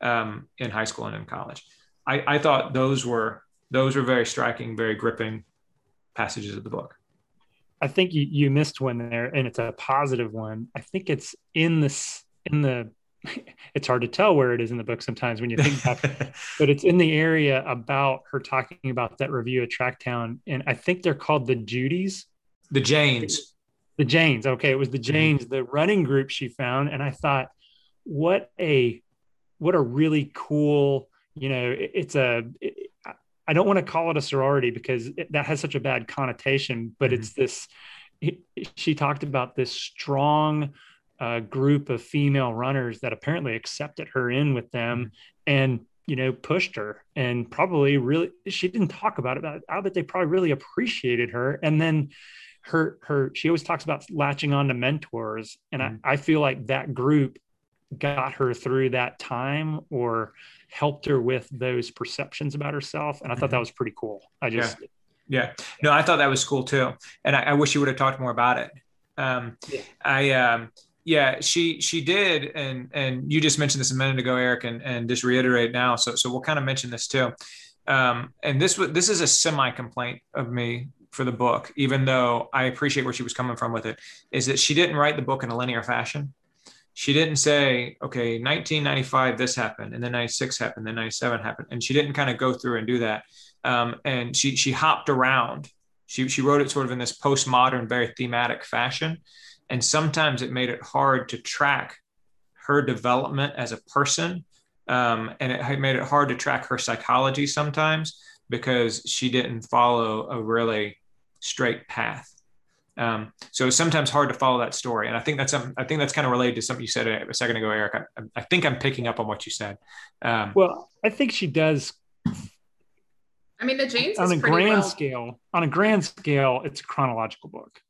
um, in high school and in college. I, I thought those were those were very striking, very gripping passages of the book. I think you, you missed one there, and it's a positive one. I think it's in this in the it's hard to tell where it is in the book sometimes when you think back, but it's in the area about her talking about that review at Tracktown. And I think they're called the Judies. The Janes. The Janes. Okay. It was the. Janes, the running group she found. And I thought, what a, what a really cool, you know, it, it's a, it, I don't want to call it a sorority because it, that has such a bad connotation, but mm-hmm. it's this. She talked about this strong uh, group of female runners that apparently accepted her in with them mm-hmm. and you know pushed her and probably really she didn't talk about it but I bet they probably really appreciated her and then her her she always talks about latching on to mentors and mm-hmm. I, I feel like that group got her through that time or helped her with those perceptions about herself. And I thought that mm-hmm. was pretty cool. I just, yeah. yeah. No, I thought that was cool too. And I, I wish you would have talked more about it. Um, yeah. I, um, yeah, she she did, and and you just mentioned this a minute ago, Eric, and and just reiterate now. So so we'll kind of mention this too. Um, and this was, this is a semi complaint of me for the book, even though I appreciate where she was coming from with it, is that she didn't write the book in a linear fashion she didn't say, okay, 1995, this happened, and then 96 happened, then 97 happened. And she didn't kind of go through and do that. Um, and she, she hopped around. She, she wrote it sort of in this postmodern, very thematic fashion. And sometimes it made it hard to track her development as a person. Um, and it made it hard to track her psychology sometimes because she didn't follow a really straight path. Um, so it's sometimes hard to follow that story, and I think that's um, I think that's kind of related to something you said a, second ago, Eric. I, I, think I'm picking up on what you said. Um, well, I think she does. I mean, the Janes on a grand well. scale. On a grand scale, it's a chronological book,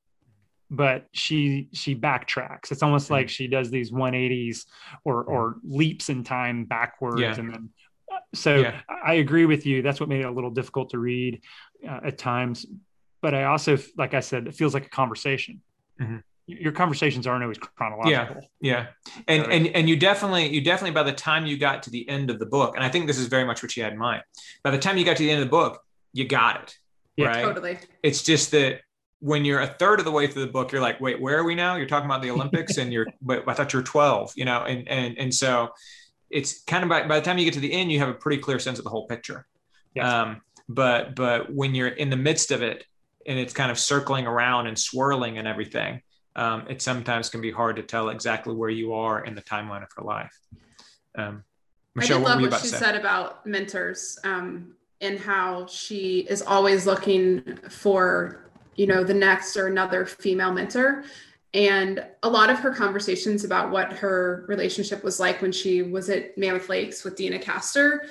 but she she backtracks. It's almost mm-hmm. like she does these 180s or or leaps in time backwards, yeah. and then. Uh, so yeah. I agree with you. That's what made it a little difficult to read uh, at times but I also, like I said, it feels like a conversation. Mm-hmm. Your conversations aren't always chronological. Yeah, yeah, and and and you definitely, you definitely, by the time you got to the end of the book, and I think this is very much what you had in mind. By the time you got to the end of the book, you got it. Yeah, right? totally. It's just that when you're a third of the way through the book, you're like, wait, where are we now? You're talking about the Olympics, and you're, but I thought you're 12, you know, and and and so it's kind of by, by the time you get to the end, you have a pretty clear sense of the whole picture. Yeah. Um, but but when you're in the midst of it, and it's kind of circling around and swirling and everything, um, it sometimes can be hard to tell exactly where you are in the timeline of her life. Um, Michelle, I did love what, what she said about mentors um, and how she is always looking for, you know, the next or another female mentor. And a lot of her conversations about what her relationship was like when she was at Mammoth Lakes with Deena Kastor,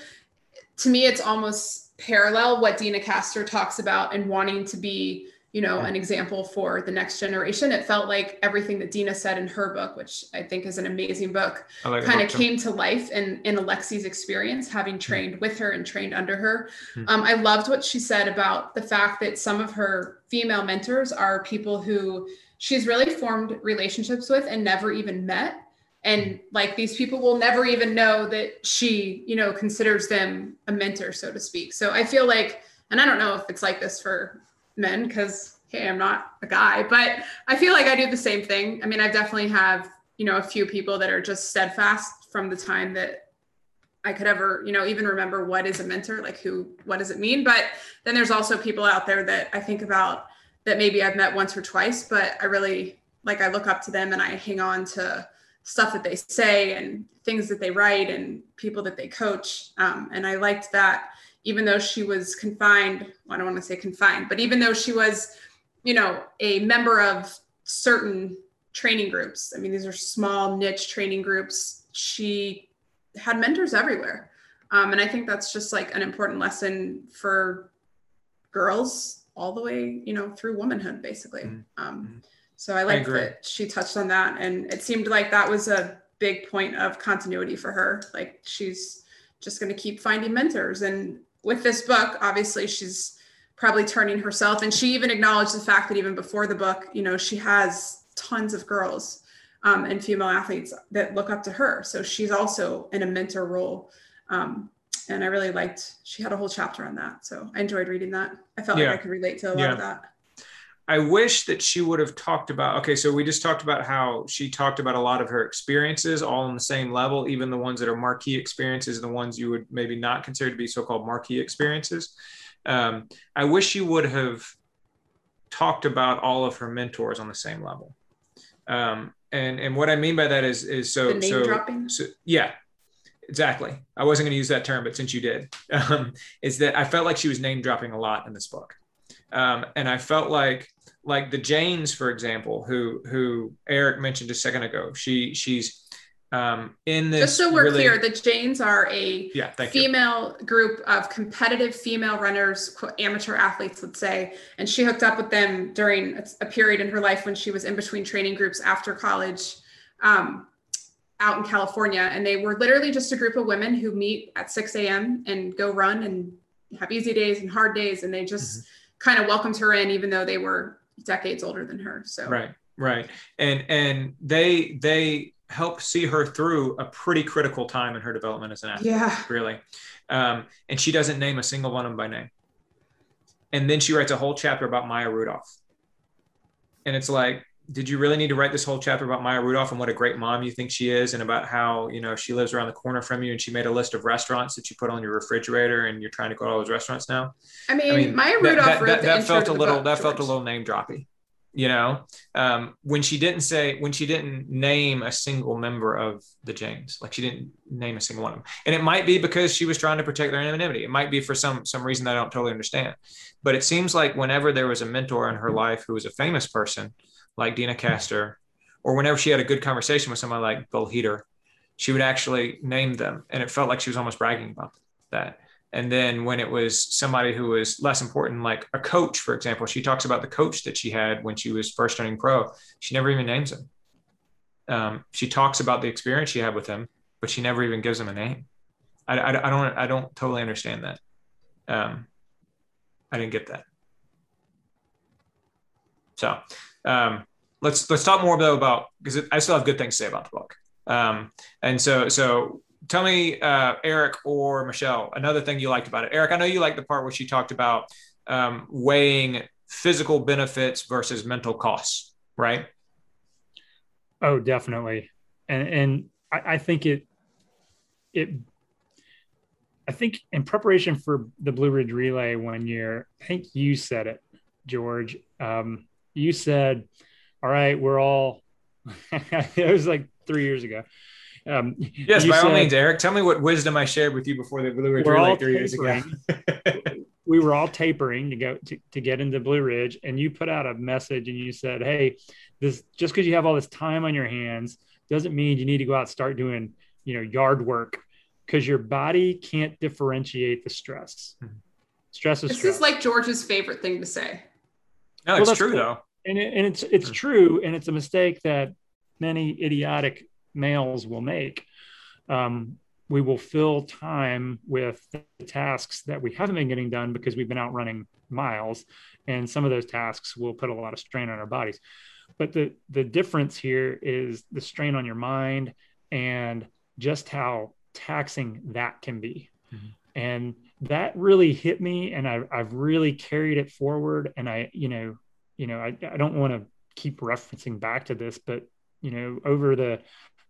to me, it's almost parallel what Deena Kastor talks about and wanting to be, you know, an example for the next generation. It felt like everything that Deena said in her book, which I think is an amazing book, like kind of came to life in, in Alexi's experience, having hmm. trained with her and trained under her. Mm-hmm. Um, I loved what she said about the fact that some of her female mentors are people who she's really formed relationships with and never even met and mm. like these people will never even know that she you know considers them a mentor so to speak. So i feel like and i don't know if it's like this for men because hey i'm not a guy but i feel like i do the same thing. I mean i definitely have you know a few people that are just steadfast from the time that i could ever you know even remember what is a mentor like who what does it mean? But then there's also people out there that i think about that maybe i've met once or twice but i really like i look up to them and i hang on to stuff that they say and things that they write and people that they coach. Um, and I liked that even though she was confined, well, I don't want to say confined, but even though she was, you know, a member of certain training groups, I mean, these are small niche training groups, she had mentors everywhere. Um, and I think that's just like an important lesson for girls all the way, you know, through womanhood, basically. Mm-hmm. Um, mm-hmm. So I like that she touched on that. And it seemed like that was a big point of continuity for her. Like she's just going to keep finding mentors. And with this book, obviously, she's probably turning herself. And she even acknowledged the fact that even before the book, you know, she has tons of girls um, and female athletes that look up to her. So she's also in a mentor role. Um, and I really liked, she had a whole chapter on that. So I enjoyed reading that. I felt yeah. like I could relate to a lot yeah. of that. I wish that she would have talked about. Okay, so we just talked about how she talked about a lot of her experiences, all on the same level, even the ones that are marquee experiences, the ones you would maybe not consider to be so-called marquee experiences. Um, I wish she would have talked about all of her mentors on the same level. Um, and and what I mean by that is is so so, so yeah. exactly. I wasn't going to use that term, but since you did, um, is that I felt like she was name dropping a lot in this book, um, and I felt like like the Janes, for example, who who Eric mentioned a second ago. She she's um, in this. Just so we're really, clear, the Janes are a yeah, female you. group of competitive female runners, amateur athletes, let's say. And she hooked up with them during a period in her life when she was in between training groups after college um, out in California. And they were literally just a group of women who meet at 6 a.m. and go run and have easy days and hard days. And they just mm-hmm. Kind of welcomed her in, even though they were decades older than her. So, right. Right. And, and they, they, helped see her through a pretty critical time in her development as an athlete. Yeah. Really. Um, and she doesn't name a single one of them by name. And then she writes a whole chapter about Maya Rudolph. And it's like, did you really need to write this whole chapter about Maya Rudolph and what a great mom you think she is and about how, you know, she lives around the corner from you and she made a list of restaurants that you put on your refrigerator and you're trying to go to all those restaurants now? I mean, I mean Maya Rudolph that, that, that, that felt a little, book, that George. felt a little name droppy you know um, when she didn't say when she didn't name a single member of the Janes, like she didn't name a single one of them and it might be because she was trying to protect their anonymity it might be for some some reason that i don't totally understand but it seems like whenever there was a mentor in her life who was a famous person like Deena kastor or whenever she had a good conversation with somebody like bill Hader she would actually name them and it felt like she was almost bragging about that and then when it was somebody who was less important, like a coach, for example, she talks about the coach that she had when she was first turning pro. She never even names him. Um, she talks about the experience she had with him, but she never even gives him a name. I, I, I don't I don't totally understand that. Um, I didn't get that. So um, let's let's talk more though about because I still have good things to say about the book. Um, and so so tell me, uh, Eric or Michelle, another thing you liked about it. Eric, I know you liked the part where she talked about um, weighing physical benefits versus mental costs, right? Oh, definitely. And and I, I think it it I think in preparation for the Blue Ridge Relay one year, I think you said it, George. Um, you said, "All right, we're all." it was like three years ago. Um, yes, by said, all means, Eric. Tell me what wisdom I shared with you before the Blue Ridge Relay three years ago. we were all tapering to go to, to get into Blue Ridge, and you put out a message and you said, "Hey, this just because you have all this time on your hands doesn't mean you need to go out and start doing you know yard work because your body can't differentiate the stress. Mm-hmm. Stress is this stress. is like George's favorite thing to say. No, it's true though, and, it, and it's it's true, and it's a mistake that many idiotic males will make. Um, we will fill time with the tasks that we haven't been getting done because we've been out running miles. And some of those tasks will put a lot of strain on our bodies. But the, the difference here is the strain on your mind and just how taxing that can be. Mm-hmm. And that really hit me. And I, I've really carried it forward. And I, you know, you know, I, I don't want to keep referencing back to this, but you know, over the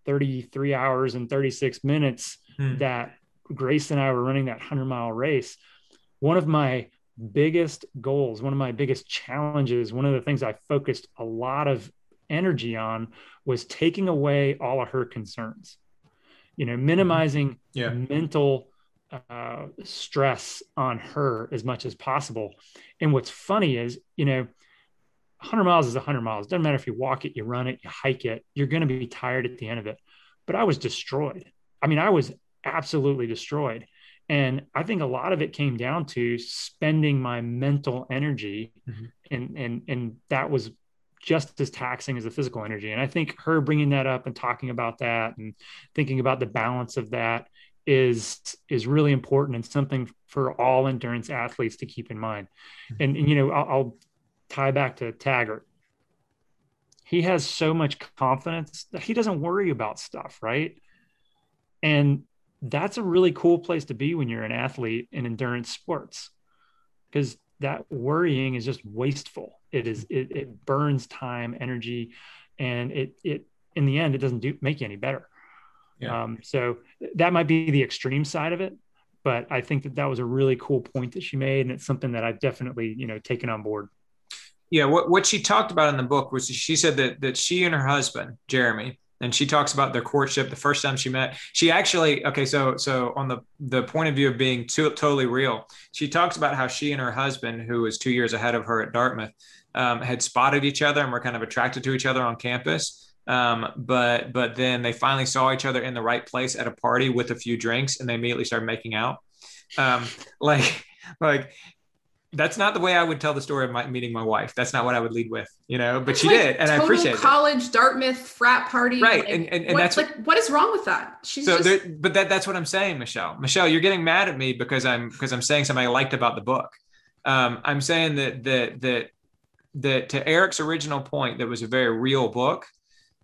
33 hours and 36 minutes hmm. that Grace and I were running that 100 mile race, one of my biggest goals, one of my biggest challenges, one of the things I focused a lot of energy on was taking away all of her concerns, you know, minimizing yeah. mental uh, stress on her as much as possible. And what's funny is, you know, 100 miles is 100 miles. Doesn't matter if you walk it, you run it, you hike it, you're going to be tired at the end of it. But I was destroyed. I mean, I was absolutely destroyed. And I think a lot of it came down to spending my mental energy, mm-hmm. and and and that was just as taxing as the physical energy. And I think her bringing that up and talking about that and thinking about the balance of that is is really important and something for all endurance athletes to keep in mind. Mm-hmm. And, and you know, I'll, I'll tie back to Taggart. He has so much confidence that he doesn't worry about stuff, right? And that's a really cool place to be when you're an athlete in endurance sports because that worrying is just wasteful. It is it, it burns time, energy, and it it in the end it doesn't do make you any better. Yeah. Um, so that might be the extreme side of it, but I think that that was a really cool point that she made, and it's something that I've definitely you know taken on board. Yeah what, what she talked about in the book was she said that that she and her husband jeremy and she talks about their courtship the first time she met. She actually okay so so on the the point of view of being too, totally real she talks about how she and her husband who was two years ahead of her at dartmouth um, had spotted each other and were kind of attracted to each other on campus um, but but then they finally saw each other in the right place at a party with a few drinks and they immediately started making out um, like like that's not the way I would tell the story of my meeting my wife. That's not what I would lead with, you know. But she like did, and I appreciate college it. Dartmouth frat party, right? Like, and, and, and what, that's like what is wrong with that? She's so, just... there, but that that's what I'm saying, Michelle. Michelle, you're getting mad at me because I'm because I'm saying something I liked about the book. Um, I'm saying that that that that to Eric's original point, that was a very real book.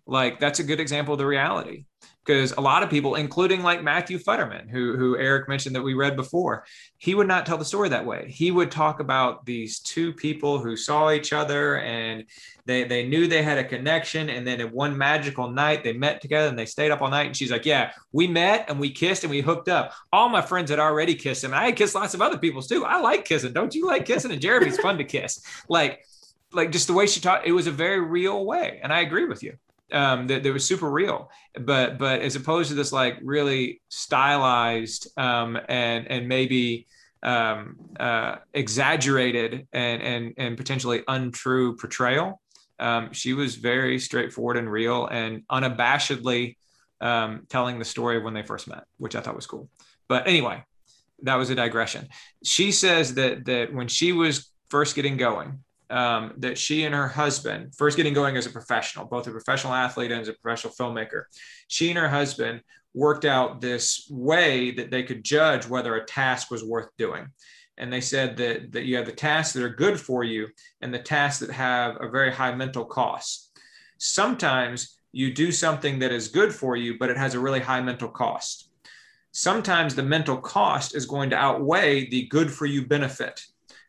Like that's a good example of the reality because a lot of people, including like Matthew Futterman, who, who Eric mentioned that we read before, he would not tell the story that way. He would talk about these two people who saw each other and they, they knew they had a connection. And then in one magical night, they met together and they stayed up all night. And she's like, Yeah, we met and we kissed and we hooked up. All my friends had already kissed him. And I had kissed lots of other people's too. I like kissing. Don't you like kissing? And Jeremy's fun to kiss. Like, like just the way she talked, it was a very real way. And I agree with you um, that, was super real. But but as opposed to this like really stylized um, and and maybe um, uh, exaggerated and and and potentially untrue portrayal, um, she was very straightforward and real and unabashedly um, telling the story of when they first met, which I thought was cool. But anyway, that was a digression. She says that that when she was first getting going, um, that she and her husband, first getting going as a professional, both a professional athlete and as a professional filmmaker, she and her husband worked out this way that they could judge whether a task was worth doing. And they said that, that you have the tasks that are good for you and the tasks that have a very high mental cost. Sometimes you do something that is good for you, but it has a really high mental cost. Sometimes the mental cost is going to outweigh the good for you benefit.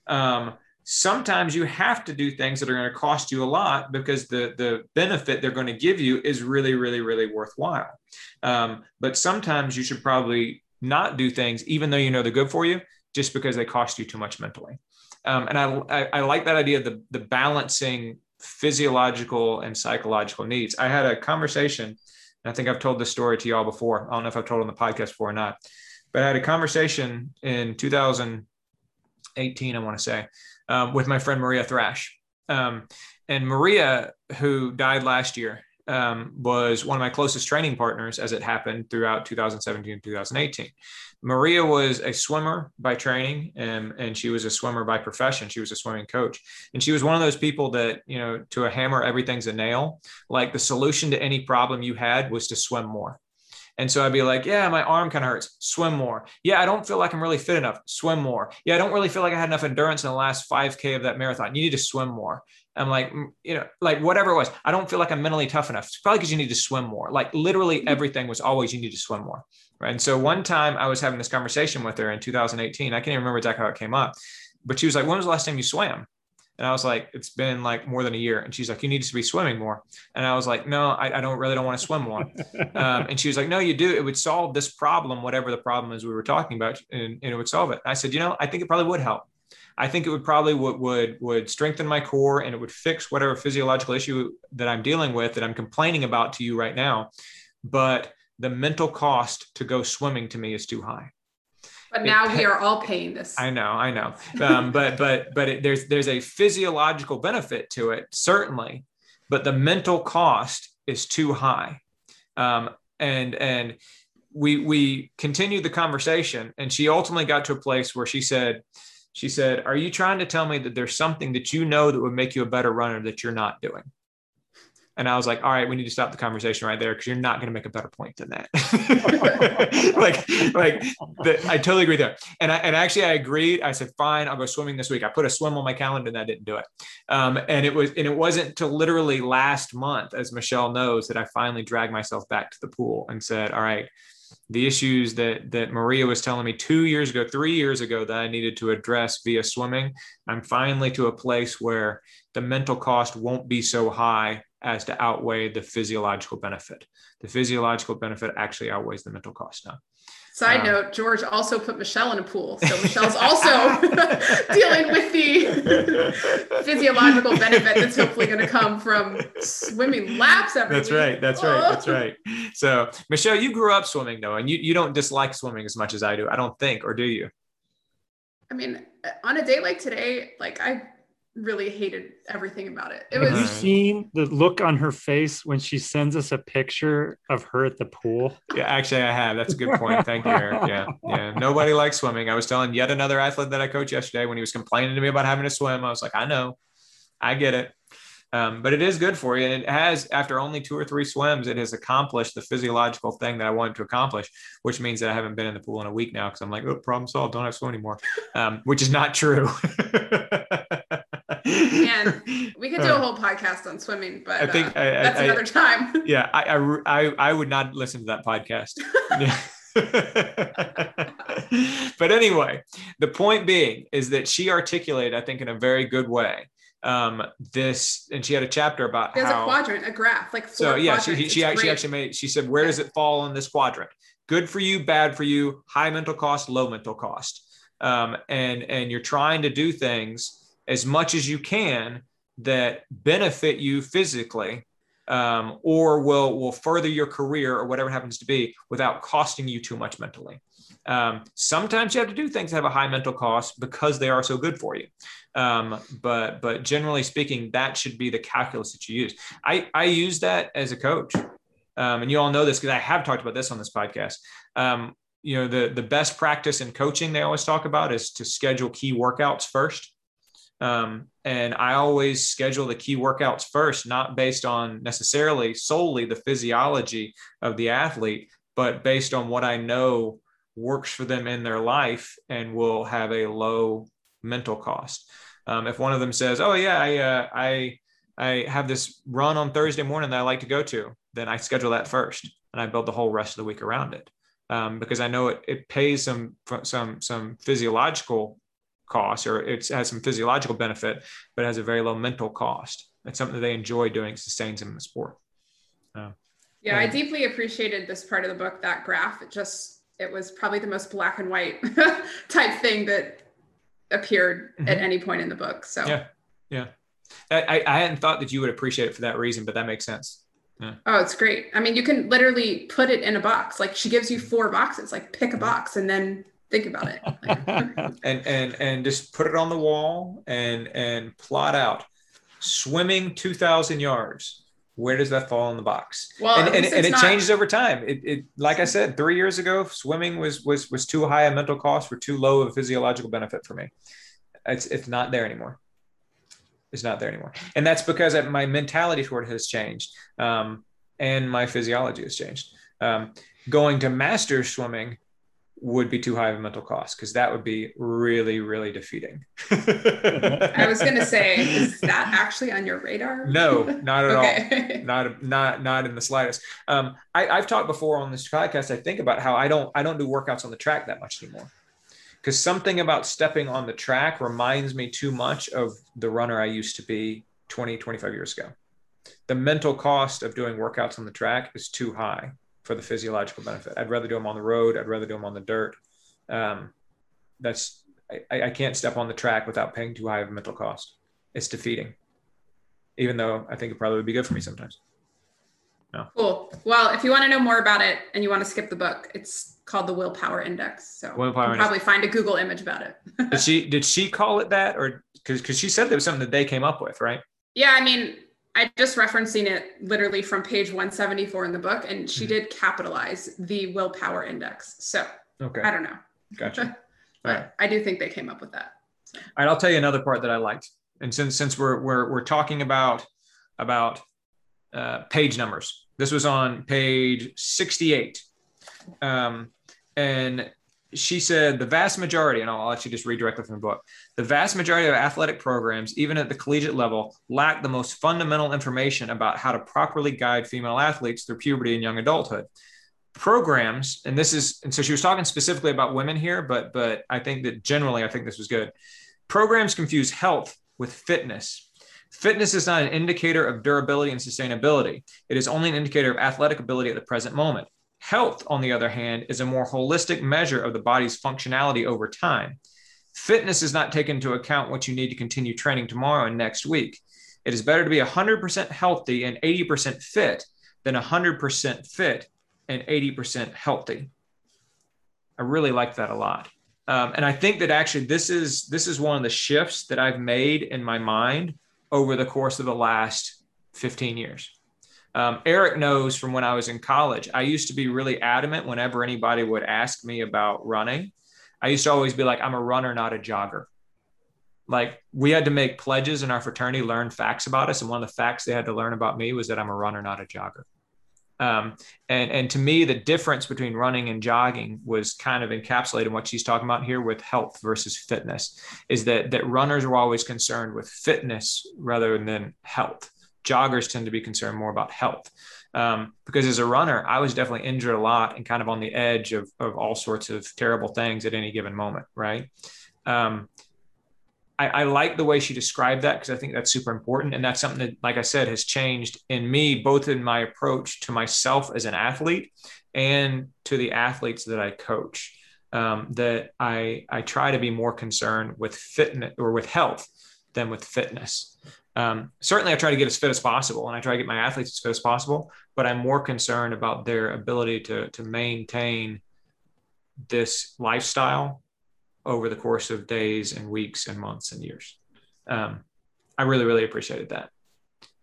Um, sometimes you have to do things that are going to cost you a lot because the the benefit they're going to give you is really really really worthwhile. Um, but sometimes you should probably not do things even though you know they're good for you just because they cost you too much mentally. Um, and I, I, I like that idea of the the balancing physiological and psychological needs. I had a conversation i think i've told this story to y'all before. I don't know if i've told on the podcast before or not but i had a conversation in 2018 i want to say um, with my friend Maria Thrash. Um, and Maria, who died last year, um, was one of my closest training partners as it happened throughout 2017 and 2018. Maria was a swimmer by training and, and she was a swimmer by profession. She was a swimming coach. And she was one of those people that, you know, to a hammer, everything's a nail. Like the solution to any problem you had was to swim more. And so I'd be like, yeah, my arm kind of hurts. Swim more. Yeah, I don't feel like I'm really fit enough. Swim more. Yeah, I don't really feel like I had enough endurance in the last 5K of that marathon. You need to swim more. I'm like, mm, you know, like whatever it was. I don't feel like I'm mentally tough enough. It's probably because you need to swim more. Like literally mm-hmm. everything was always you need to swim more. Right. And so one time I was having this conversation with her in 2018. I can't even remember exactly how it came up, but she was like, when was the last time you swam? And I was like, it's been like more than a year. And she's like, you need to be swimming more. And I was like, no, I, I don't really don't want to swim more. um, and she was like, no, you do. It would solve this problem, whatever the problem is we were talking about, and, and it would solve it. I said, you know, I think it probably would help. I think it would probably would, would would strengthen my core and it would fix whatever physiological issue that I'm dealing with that I'm complaining about to you right now. But the mental cost to go swimming to me is too high. But now we are all paying this. I know, I know. Um, but but but it, there's there's a physiological benefit to it, certainly, but the mental cost is too high. Um, and and we we continued the conversation, and she ultimately got to a place where she said, she said, "Are you trying to tell me that there's something that you know that would make you a better runner that you're not doing?" And I was like, all right, we need to stop the conversation right there because you're not going to make a better point than that. like, like the, I totally agree there. And I, and actually I agreed. I said, fine, I'll go swimming this week. I put a swim on my calendar and I didn't do it. Um, and it was, and it wasn't till literally last month, as Michelle knows, that I finally dragged myself back to the pool and said, all right, the issues that that Maria was telling me two years ago, three years ago that I needed to address via swimming. I'm finally to a place where the mental cost won't be so high as to outweigh the physiological benefit. The physiological benefit actually outweighs the mental cost now. Side um, note, George also put Michelle in a pool. So Michelle's also dealing with the physiological benefit that's hopefully going to come from swimming laps every That's week. right. That's right. That's right. So Michelle, you grew up swimming though, and you, you don't dislike swimming as much as I do. I don't think, or do you? I mean, on a day like today, like I really hated everything about it. It Have you seen the look on her face when she sends us a picture of her at the pool? Yeah, actually, I have. That's a good point. Thank you, Eric. Yeah, yeah. Nobody likes swimming. I was telling yet another athlete that I coach yesterday when he was complaining to me about having to swim. I was like, I know, I get it. Um, but it is good for you. And it has, after only two or three swims, it has accomplished the physiological thing that I wanted to accomplish, which means that I haven't been in the pool in a week now because I'm like, oh, problem solved. Don't have to swim anymore, um, which is not true. We could do a whole podcast on swimming, but I think uh, I, that's I, another time. Yeah, I, I I would not listen to that podcast. but anyway, the point being is that she articulated, I think, in a very good way, um, this, and she had a chapter about There's how, a quadrant, a graph, like so. Yeah, she she, she actually actually made. She said, "Where does it fall in this quadrant? Good for you, bad for you, high mental cost, low mental cost." Um, and and you're trying to do things as much as you can that benefit you physically um, or will will further your career or whatever happens to be without costing you too much mentally. Um, sometimes you have to do things that have a high mental cost because they are so good for you. Um, but but generally speaking, that should be the calculus that you use. I I use that as a coach, um, and you all know this because I have talked about this on this podcast. Um, you know the the best practice in coaching they always talk about is to schedule key workouts first um, and I always schedule the key workouts first, not based on necessarily solely the physiology of the athlete, but based on what I know works for them in their life and will have a low mental cost. Um, if one of them says, "Oh yeah, I, uh, I I have this run on Thursday morning that I like to go to," then I schedule that first, and I build the whole rest of the week around it. Um, because I know it, it pays some some some physiological cost or it has some physiological benefit, but has a very low mental cost. It's something that they enjoy doing, sustains them in the sport. Uh, yeah, I deeply appreciated this part of the book, that graph. It just, it was probably the most black and white type thing that appeared mm-hmm. at any point in the book. So, yeah, yeah. I, I hadn't thought that you would appreciate it for that reason, but that makes sense. Yeah. Oh, it's great. I mean, you can literally put it in a box. Like she gives you four boxes, like pick a mm-hmm. box and then think about it. And and and just put it on the wall and and plot out. Swimming 2000 yards. Where does that fall in the box? Well and, and, and it not... changes over time. It, it like i said three years ago swimming was was was too high a mental cost for too low of a physiological benefit for me. It's it's not there anymore. It's not there anymore. And that's because my mentality toward it has changed um, and my physiology has changed. Um, going to master swimming would be too high of a mental cost because that would be really really defeating. I was going to say is that actually on your radar? No not at okay. all not not not in the slightest. Um, I, i've talked before on this podcast i think about how i don't i don't do workouts on the track that much anymore. Because something about stepping on the track reminds me too much of the runner i used to be 20 25 years ago. The mental cost of doing workouts on the track is too high for the physiological benefit. I'd rather do them on the road. I'd rather do them on the dirt. Um, that's I, I can't step on the track without paying too high of a mental cost. It's defeating, even though I think it probably would be good for me sometimes. No. Cool. Well, if you want to know more about it and you want to skip the book, it's called the Willpower Index. So Willpower you probably find a Google image about it. did she did she call it that, or because because she said there was something that they came up with, right? Yeah, I mean, I just referencing it literally from page 174 in the book, and she mm-hmm. did capitalize the willpower index. So okay. I don't know. Gotcha. but right. I do think they came up with that. So. All right, I'll tell you another part that I liked. And since since we're we're we're talking about about uh, page numbers, this was on page 68. Um, and she said the vast majority, and I'll you just read directly from the book, the vast majority of athletic programs, even at the collegiate level, lack the most fundamental information about how to properly guide female athletes through puberty and young adulthood. Programs, and this is, and so she was talking specifically about women here, but but I think that generally, I think this was good. Programs confuse health with fitness. Fitness is not an indicator of durability and sustainability. It is only an indicator of athletic ability at the present moment. Health, on the other hand, is a more holistic measure of the body's functionality over time. Fitness is not taken into account what you need to continue training tomorrow and next week. It is better to be 100% healthy and 80% fit than 100% fit and 80% healthy. I really like that a lot. Um, and I think that actually this is this is one of the shifts that I've made in my mind over the course of the last 15 years. Um, Eric knows from when I was in college, I used to be really adamant whenever anybody would ask me about running. I used to always be like, I'm a runner, not a jogger. Like we had to make pledges in our fraternity, learn facts about us. And one of the facts they had to learn about me was that I'm a runner, not a jogger. Um, and and to me, the difference between running and jogging was kind of encapsulated in what she's talking about here with health versus fitness. Is that that runners are always concerned with fitness rather than health. Joggers tend to be concerned more about health. Um, because as a runner, I was definitely injured a lot and kind of on the edge of, of all sorts of terrible things at any given moment, right? Um, I, I like the way she described that because I think that's super important. And that's something that, like I said, has changed in me, both in my approach to myself as an athlete and to the athletes that I coach. Um, that I I try to be more concerned with fitness or with health than with fitness. Um, certainly, I try to get as fit as possible, and I try to get my athletes as fit as possible. But I'm more concerned about their ability to to maintain this lifestyle over the course of days and weeks and months and years. Um, I really, really appreciated that.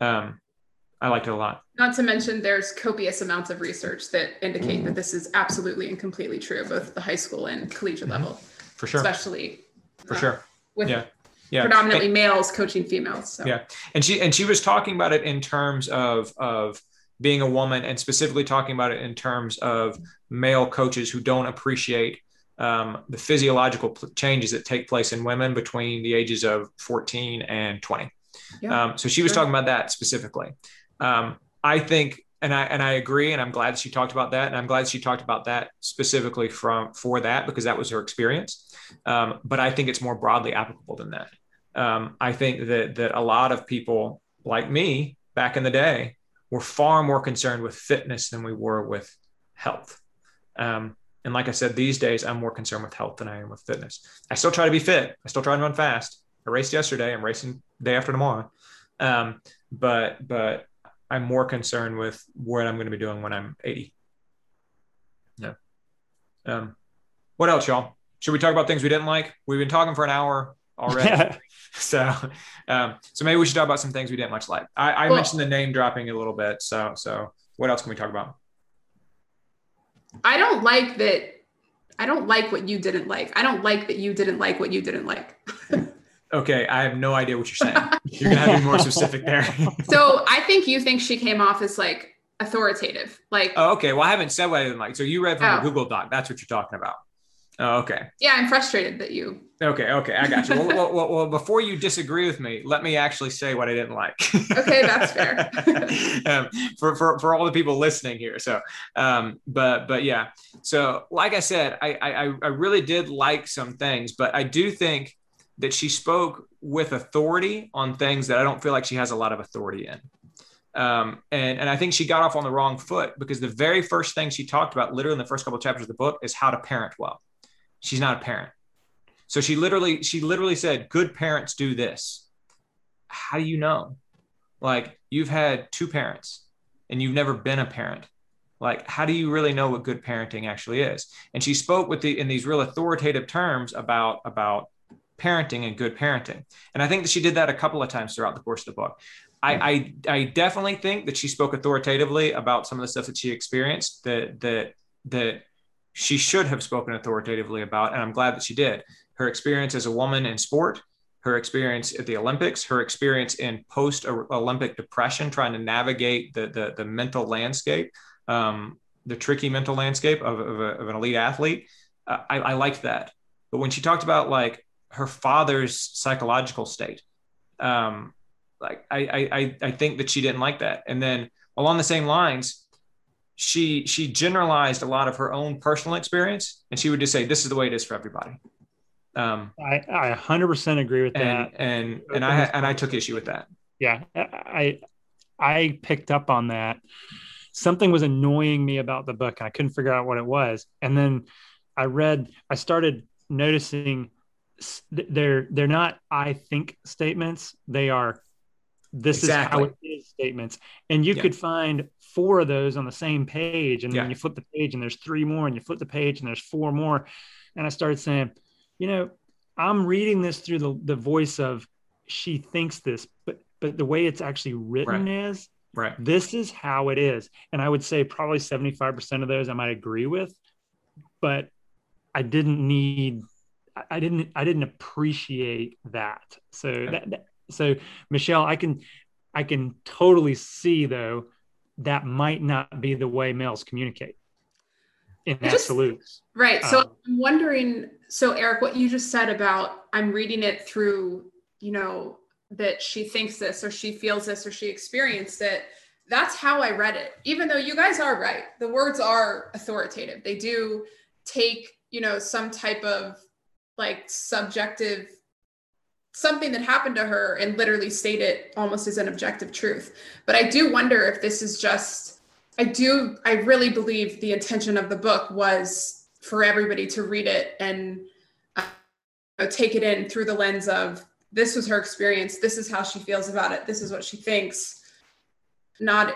Um, I liked it a lot. Not to mention, there's copious amounts of research that indicate that this is absolutely and completely true, both the high school and collegiate mm-hmm. level. For sure. Especially. For uh, sure. With yeah. Yeah. predominantly and, males coaching females. So. Yeah, and she and she was talking about it in terms of of being a woman, and specifically talking about it in terms of male coaches who don't appreciate um, the physiological changes that take place in women between the ages of 14 and 20. Yeah, um, so she was talking about that specifically. Um, I think, and I and I agree, and I'm glad she talked about that, and I'm glad she talked about that specifically from for that because that was her experience. Um, but I think it's more broadly applicable than that. Um, I think that that a lot of people like me back in the day were far more concerned with fitness than we were with health. Um, and like I said, these days I'm more concerned with health than I am with fitness. I still try to be fit. I still try to run fast. I raced yesterday. I'm racing day after tomorrow. Um, but but I'm more concerned with what I'm going to be doing when I'm 80. Yeah. Um, what else, y'all? Should we talk about things we didn't like? We've been talking for an hour already. so um, so maybe we should talk about some things we didn't much like. I, I well, mentioned the name dropping a little bit. So so what else can we talk about? I don't like that. I don't like what you didn't like. I don't like that you didn't like what you didn't like. okay, I have no idea what you're saying. You're gonna have to be more specific there. so I think you think she came off as like authoritative. Like oh, okay. Well, I haven't said what I didn't like. So you read from oh. the Google Doc. That's what you're talking about. Oh, okay. Yeah, I'm frustrated that you. Okay, okay, I got you. well, well, well, well, before you disagree with me, let me actually say what I didn't like. okay, that's fair. um, for, for for all the people listening here. So, um, but but yeah. So, like I said, I, I I really did like some things, but I do think that she spoke with authority on things that I don't feel like she has a lot of authority in. Um, and, and I think she got off on the wrong foot because the very first thing she talked about, literally in the first couple of chapters of the book, is how to parent well she's not a parent. So she literally, she literally said, good parents do this. How do you know? Like you've had two parents and you've never been a parent. Like, how do you really know what good parenting actually is? And she spoke with the in these real authoritative terms about about parenting and good parenting. And I think that she did that a couple of times throughout the course of the book. I, I, I definitely think that she spoke authoritatively about some of the stuff that she experienced that that that she should have spoken authoritatively about, and I'm glad that she did. Her experience as a woman in sport, her experience at the Olympics, her experience in post Olympic depression, trying to navigate the, the, the mental landscape, um, the tricky mental landscape of, of, a, of an elite athlete. Uh, I, I liked that. But when she talked about like her father's psychological state, um, like I, I, I think that she didn't like that. And then along the same lines, she she generalized a lot of her own personal experience and she would just say this is the way it is for everybody um, I, I 100% agree with and, that and and i and i took issue with that yeah i i picked up on that something was annoying me about the book. and I couldn't figure out what it was. And then I read, I started noticing they're they're not I think statements. They are this exactly. is how it is statements. And you yeah. could find four of those on the same page. And yeah. then you flip the page and there's three more, and you flip the page and there's four more. And I started saying, you know, I'm reading this through the, the voice of she thinks this, but but the way it's actually written right. is right. This is how it is. And I would say probably 75% of those I might agree with, but I didn't need I didn't I didn't appreciate that. So okay. that, that so Michelle, I can I can totally see though that might not be the way males communicate in absolutes. Right. So um, I'm wondering, so Eric, what you just said about I'm reading it through, you know, that she thinks this or she feels this or she experienced it. That's how I read it. Even though you guys are right. The words are authoritative. They do take, you know, some type of like subjective something that happened to her and literally state it almost as an objective truth. But I do wonder if this is just, I do, I really believe the intention of the book was for everybody to read it and uh, take it in through the lens of this was her experience, this is how she feels about it, this is what she thinks, not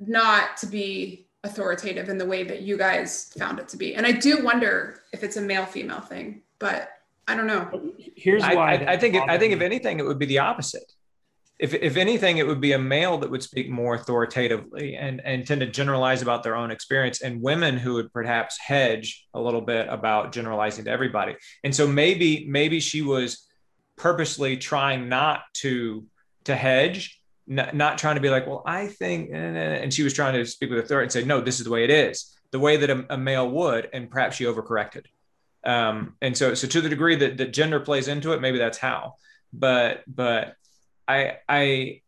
not to be authoritative in the way that you guys found it to be. And I do wonder if it's a male female thing, but I don't know. Here's why I, I think it, I think if anything, it would be the opposite. If, if anything, it would be a male that would speak more authoritatively and, and tend to generalize about their own experience, and women who would perhaps hedge a little bit about generalizing to everybody. And so maybe maybe she was purposely trying not to to hedge, not, not trying to be like, well, I think, eh, eh, eh, and she was trying to speak with authority and say, no, this is the way it is, the way that a, a male would, and perhaps she overcorrected. Um, and so, so to the degree that, that gender plays into it, maybe that's how. But, but I, I,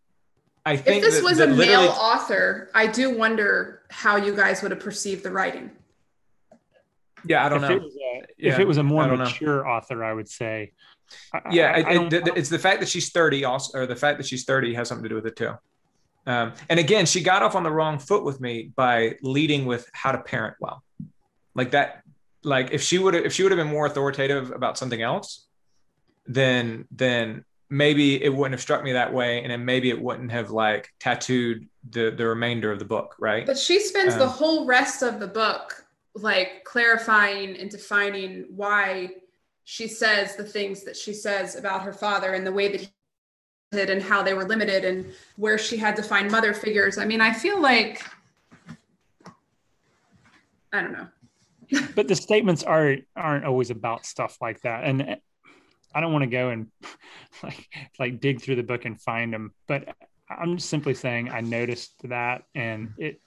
I think if this that, was that a male author, I do wonder how you guys would have perceived the writing. Yeah, I don't if know. It a, yeah, if it was a more mature know. author, I would say. yeah, I, I, it's the fact that she's 30 also, or the fact that she's 30 has something to do with it too. Um, and again, she got off on the wrong foot with me by leading with how to parent well. Like that, like if she would have if she would have been more authoritative about something else, then then maybe it wouldn't have struck me that way, and then maybe it wouldn't have like tattooed the the remainder of the book, right? But she spends um, the whole rest of the book like clarifying and defining why she says the things that she says about her father and the way that he did and how they were limited and where she had to find mother figures. I mean, I feel like I don't know but the statements are aren't always about stuff like that. And i don't want to go and like like dig through the book and find them but i'm simply saying i noticed that and it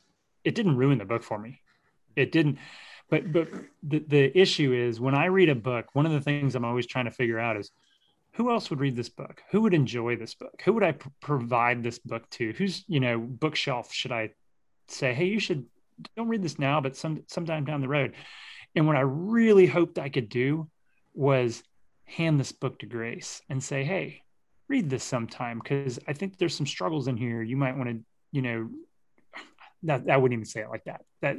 it didn't ruin the book for me. It didn't but but the, the issue is when i read a book one of the things i'm always trying to figure out is who else would read this book? Who would enjoy this book? Who would i pr- provide this book to? Who's you know bookshelf should i say hey you should don't read this now, but some sometime down the road. And what I really hoped I could do was hand this book to Grace and say, "Hey, read this sometime," because I think there's some struggles in here. You might want to, you know, that I wouldn't even say it like that. That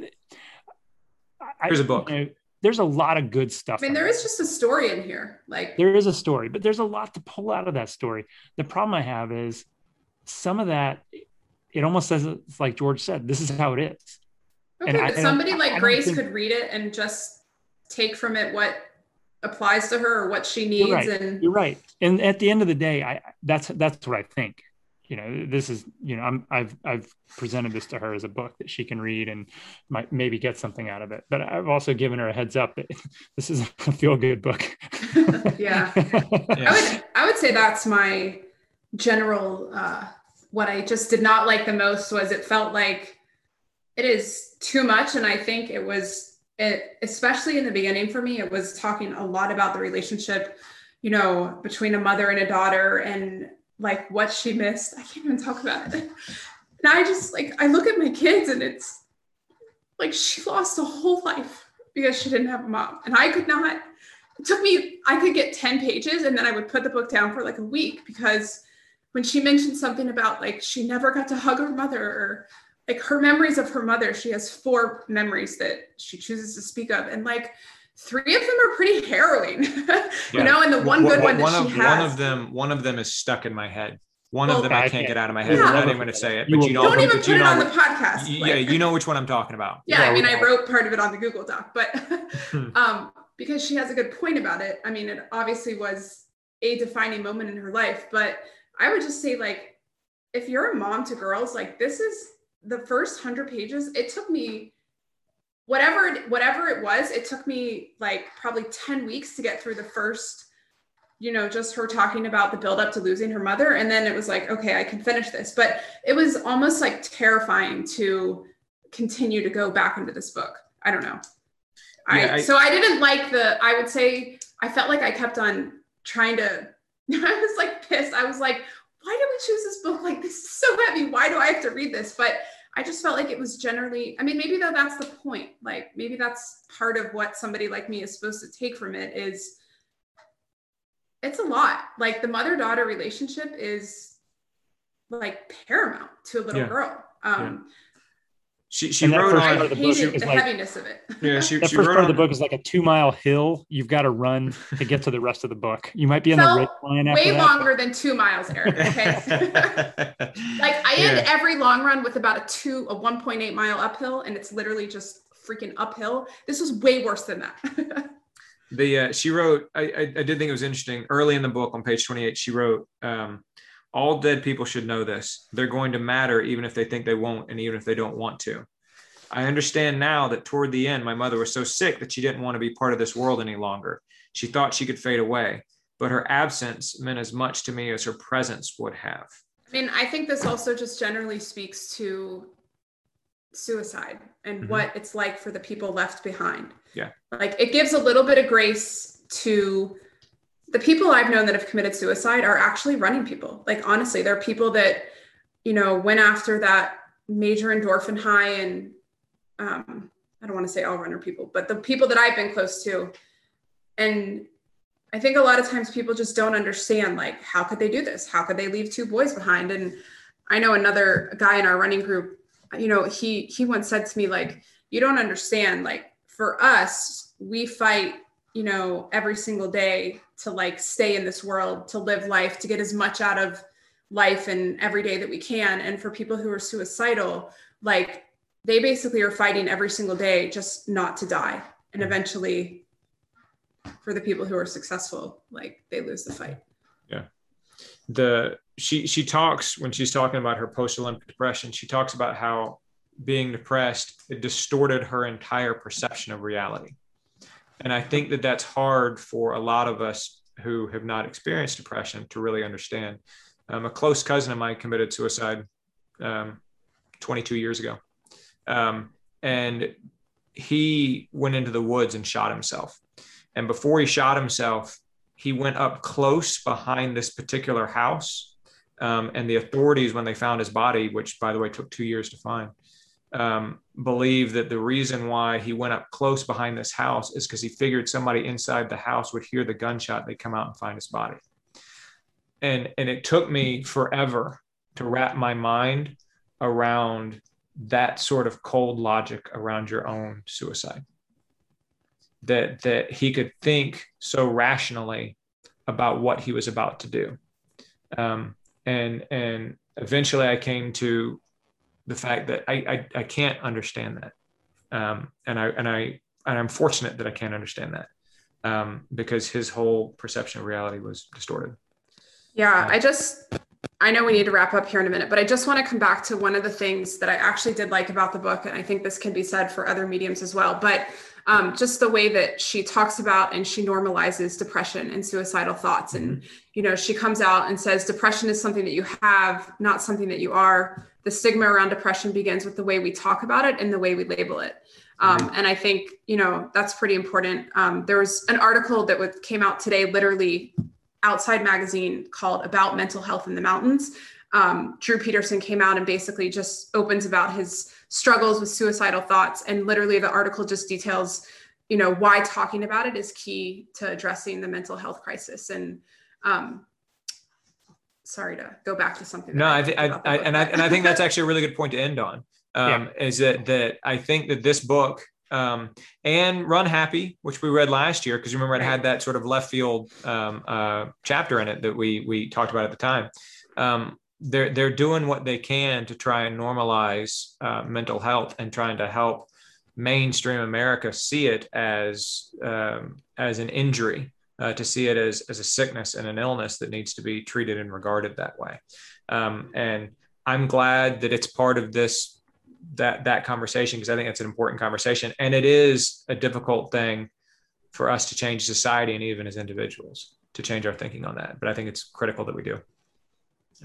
here's a book. You know, there's a lot of good stuff. I mean, there is just a story in here. Like there is a story, but there's a lot to pull out of that story. The problem I have is some of that. It almost says it's like George said. This is how it is. Okay, but somebody like Grace think... could read it and just take from it what applies to her or what she needs. You're right. And you're right. And at the end of the day, I that's that's what I think. You know, this is you know, I'm I've I've presented this to her as a book that she can read and might maybe get something out of it. But I've also given her a heads up that this is a feel good book. yeah. yeah. I would I would say that's my general uh what I just did not like the most was it felt like it is too much and i think it was it especially in the beginning for me it was talking a lot about the relationship you know between a mother and a daughter and like what she missed. I can't even talk about it. And i just like i look at my kids and it's like she lost a whole life because she didn't have a mom. And i could not it took me i could get 10 pages and then i would put the book down for like a week because when she mentioned something about like she never got to hug her mother or like her memories of her mother, she has four memories that she chooses to speak of. And like three of them are pretty harrowing, yeah. you know, and the one good one, one, one of, she has, one of them, one of them is stuck in my head. One well, of them I, I can't, get out of my head. Yeah. I'm not even going to say it, but you know, don't even put it on the podcast. You, like, yeah, you know which one I'm talking about. Yeah, I mean, I wrote part of it on the Google Doc, but hmm. um, because she has a good point about it. I mean, it obviously was a defining moment in her life, but I would just say, like, if you're a mom to girls, like, this is the first hundred pages. It took me whatever whatever it was. It took me like probably ten weeks to get through the first you know, just her talking about the build up to losing her mother. And then it was like, okay, I can finish this. But it was almost like terrifying to continue to go back into this book. I don't know. Yeah, I, I, so I didn't like the, I would say, I felt like I kept on trying to, I was like pissed. I was like, why did we choose this book? Like, this is so heavy. Why do I have to read this? But I just felt like it was generally, I mean, maybe though that's the point. Like, maybe that's part of what somebody like me is supposed to take from it is it's a lot. Like the mother daughter relationship is like paramount to a little yeah. girl. Um, yeah. She, she wrote on the, book the like, heaviness of it. Yeah, she, the she first part of the book is like a two mile hill. You've got to run to get to the rest of the book. You might be in the ridge line way longer than two miles, Eric. Okay, like I end yeah. every long run with about a two, a one point eight mile uphill, and it's literally just freaking uphill. This was way worse than that the uh, she wrote I, I, I did think it was interesting early in the book on page 28 she wrote um, all dead people should know this they're going to matter even if they think they won't and even if they don't want to i understand now that toward the end my mother was so sick that she didn't want to be part of this world any longer she thought she could fade away but her absence meant as much to me as her presence would have i mean i think this also just generally speaks to suicide and mm-hmm. what it's like for the people left behind. Yeah. Like it gives a little bit of grace to the people I've known that have committed suicide are actually running people. Like honestly, they're people that, you know, went after that major endorphin high and um, I don't want to say all runner people, but the people that I've been close to. And I think a lot of times people just don't understand like how could they do this? How could they leave two boys behind? And I know another guy in our running group you know, he he once said to me like, you don't understand. Like for us, we fight, you know, every single day to like stay in this world, to live life, to get as much out of life and every day that we can. And for people who are suicidal, like they basically are fighting every single day just not to die. And mm-hmm. eventually, for the people who are successful, like they lose the fight. Yeah. The she she talks when she's talking about her post Olympic depression. She talks about how being depressed it distorted her entire perception of reality, and I think that that's hard for a lot of us who have not experienced depression to really understand. Um, a close cousin of mine committed suicide um, 22 years ago, um, and he went into the woods and shot himself. And before he shot himself, he went up close behind this particular house um, and the authorities, when they found his body, which by the way took two years to find, um, believe that the reason why he went up close behind this house is because he figured somebody inside the house would hear the gunshot, they'd come out and find his body. And, and it took me forever to wrap my mind around that sort of cold logic around your own suicide. That, that he could think so rationally about what he was about to do. Um, and and eventually I came to the fact that I I, I can't understand that, um, and I and I and I'm fortunate that I can't understand that um, because his whole perception of reality was distorted. Yeah, I just I know we need to wrap up here in a minute, but I just want to come back to one of the things that I actually did like about the book, and I think this can be said for other mediums as well. But um, just the way that she talks about and she normalizes depression and suicidal thoughts and mm-hmm. you know she comes out and says depression is something that you have not something that you are the stigma around depression begins with the way we talk about it and the way we label it. Um, mm-hmm. and i think you know that's pretty important. Um, there was an article that was, came out today literally outside magazine called about mental health in the mountains. Um, drew peterson came out and basically just opens about his struggles with suicidal thoughts. And literally the article just details you know why talking about it is key to addressing the mental health crisis. And um, sorry to go back to something no I, th- I, I and i and i think that's actually a really good point to end on Um, yeah. Is that that I think that this book um, and Run Happy, which we read last year, because remember it had that sort of left field um, uh, chapter in it that we we talked about at the time. Um, they're they're doing what they can to try and normalize uh, mental health and trying to help mainstream America see it as um, as an injury, uh, to see it as as a sickness and an illness that needs to be treated and regarded that way. Um, and I'm glad that it's part of this that that conversation because I think it's an important conversation, and it is a difficult thing for us to change society and even as individuals to change our thinking on that. But I think it's critical that we do.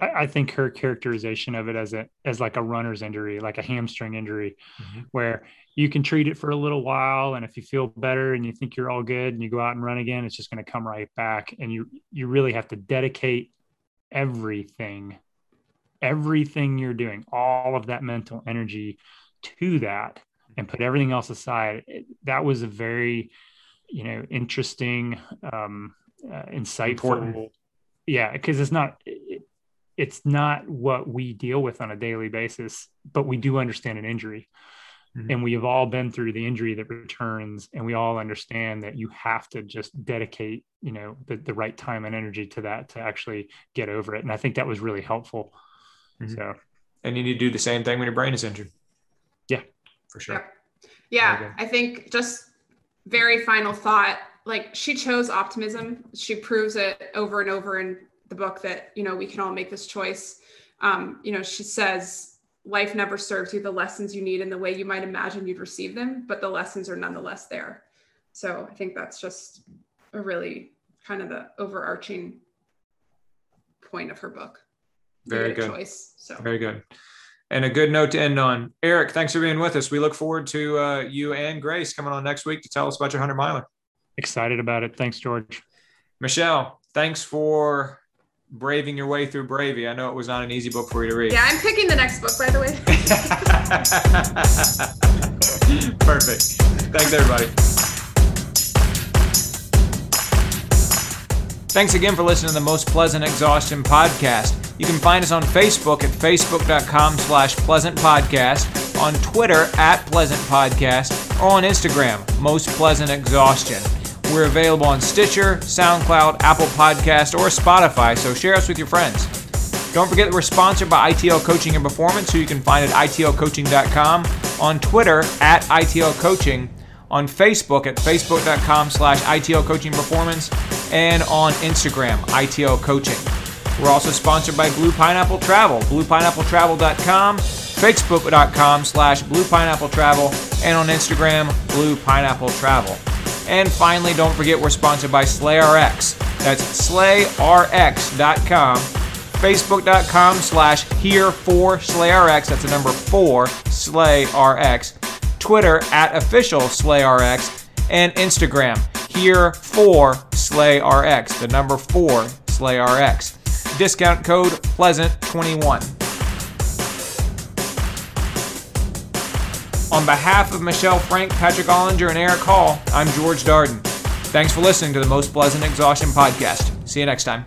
I, think her characterization of it as a as like a runner's injury, like a hamstring injury, mm-hmm. where you can treat it for a little while, and if you feel better and you think you're all good, and you go out and run again, it's just going to come right back, and you you really have to dedicate everything everything you're doing, all of that mental energy to that and put everything else aside. That was a very, you know, interesting, um, uh, insightful. Important. Yeah, because it's not, it, it's not what we deal with on a daily basis, but we do understand an injury. Mm-hmm. And we have all been through the injury that returns, and we all understand that you have to just dedicate, you know, the, the right time and energy to that to actually get over it. And I think that was really helpful Mm-hmm. So, and you need to do the same thing when your brain is injured. Yeah, for sure. Yeah, yeah I think just very final thought. Like she chose optimism. She proves it over and over in the book that you know we can all make this choice. Um, you know, she says life never serves you the lessons you need in the way you might imagine you'd receive them, but the lessons are nonetheless there. So I think that's just a really kind of the overarching point of her book. Very good. Choice, so. Very good. And a good note to end on. Eric, thanks for being with us. We look forward to uh, you and Grace coming on next week to tell us about your 100 miler. Excited about it. Thanks, George. Michelle, thanks for braving your way through Bravey. I know it was not an easy book for you to read. Yeah, I'm picking the next book, by the way. Perfect. Thanks, everybody. Thanks again for listening to the Most Pleasant Exhaustion podcast. You can find us on Facebook at facebook.com slash pleasant podcast, on Twitter at pleasant podcast, or on Instagram, most pleasant exhaustion. We're available on Stitcher, SoundCloud, Apple Podcast, or Spotify, so share us with your friends. Don't forget that we're sponsored by ITL Coaching and Performance, who you can find at itlcoaching.com, on Twitter at ITL Coaching, on Facebook at facebook.com slash ITL Coaching Performance, and on Instagram, ITL Coaching. We're also sponsored by Blue Pineapple Travel, bluepineappletravel.com, facebook.com slash bluepineappletravel, and on Instagram, Blue Pineapple Travel. And finally, don't forget we're sponsored by SlayRx. That's slayrx.com, facebook.com slash here for SlayRx. That's the number four, SlayRx. Twitter at official SlayRx, and Instagram here for SlayRx, the number four SlayRx discount code PLEASANT21. On behalf of Michelle Frank, Patrick Ollinger, and Eric Hall, I'm George Darden. Thanks for listening to the Most Pleasant Exhaustion podcast. See you next time.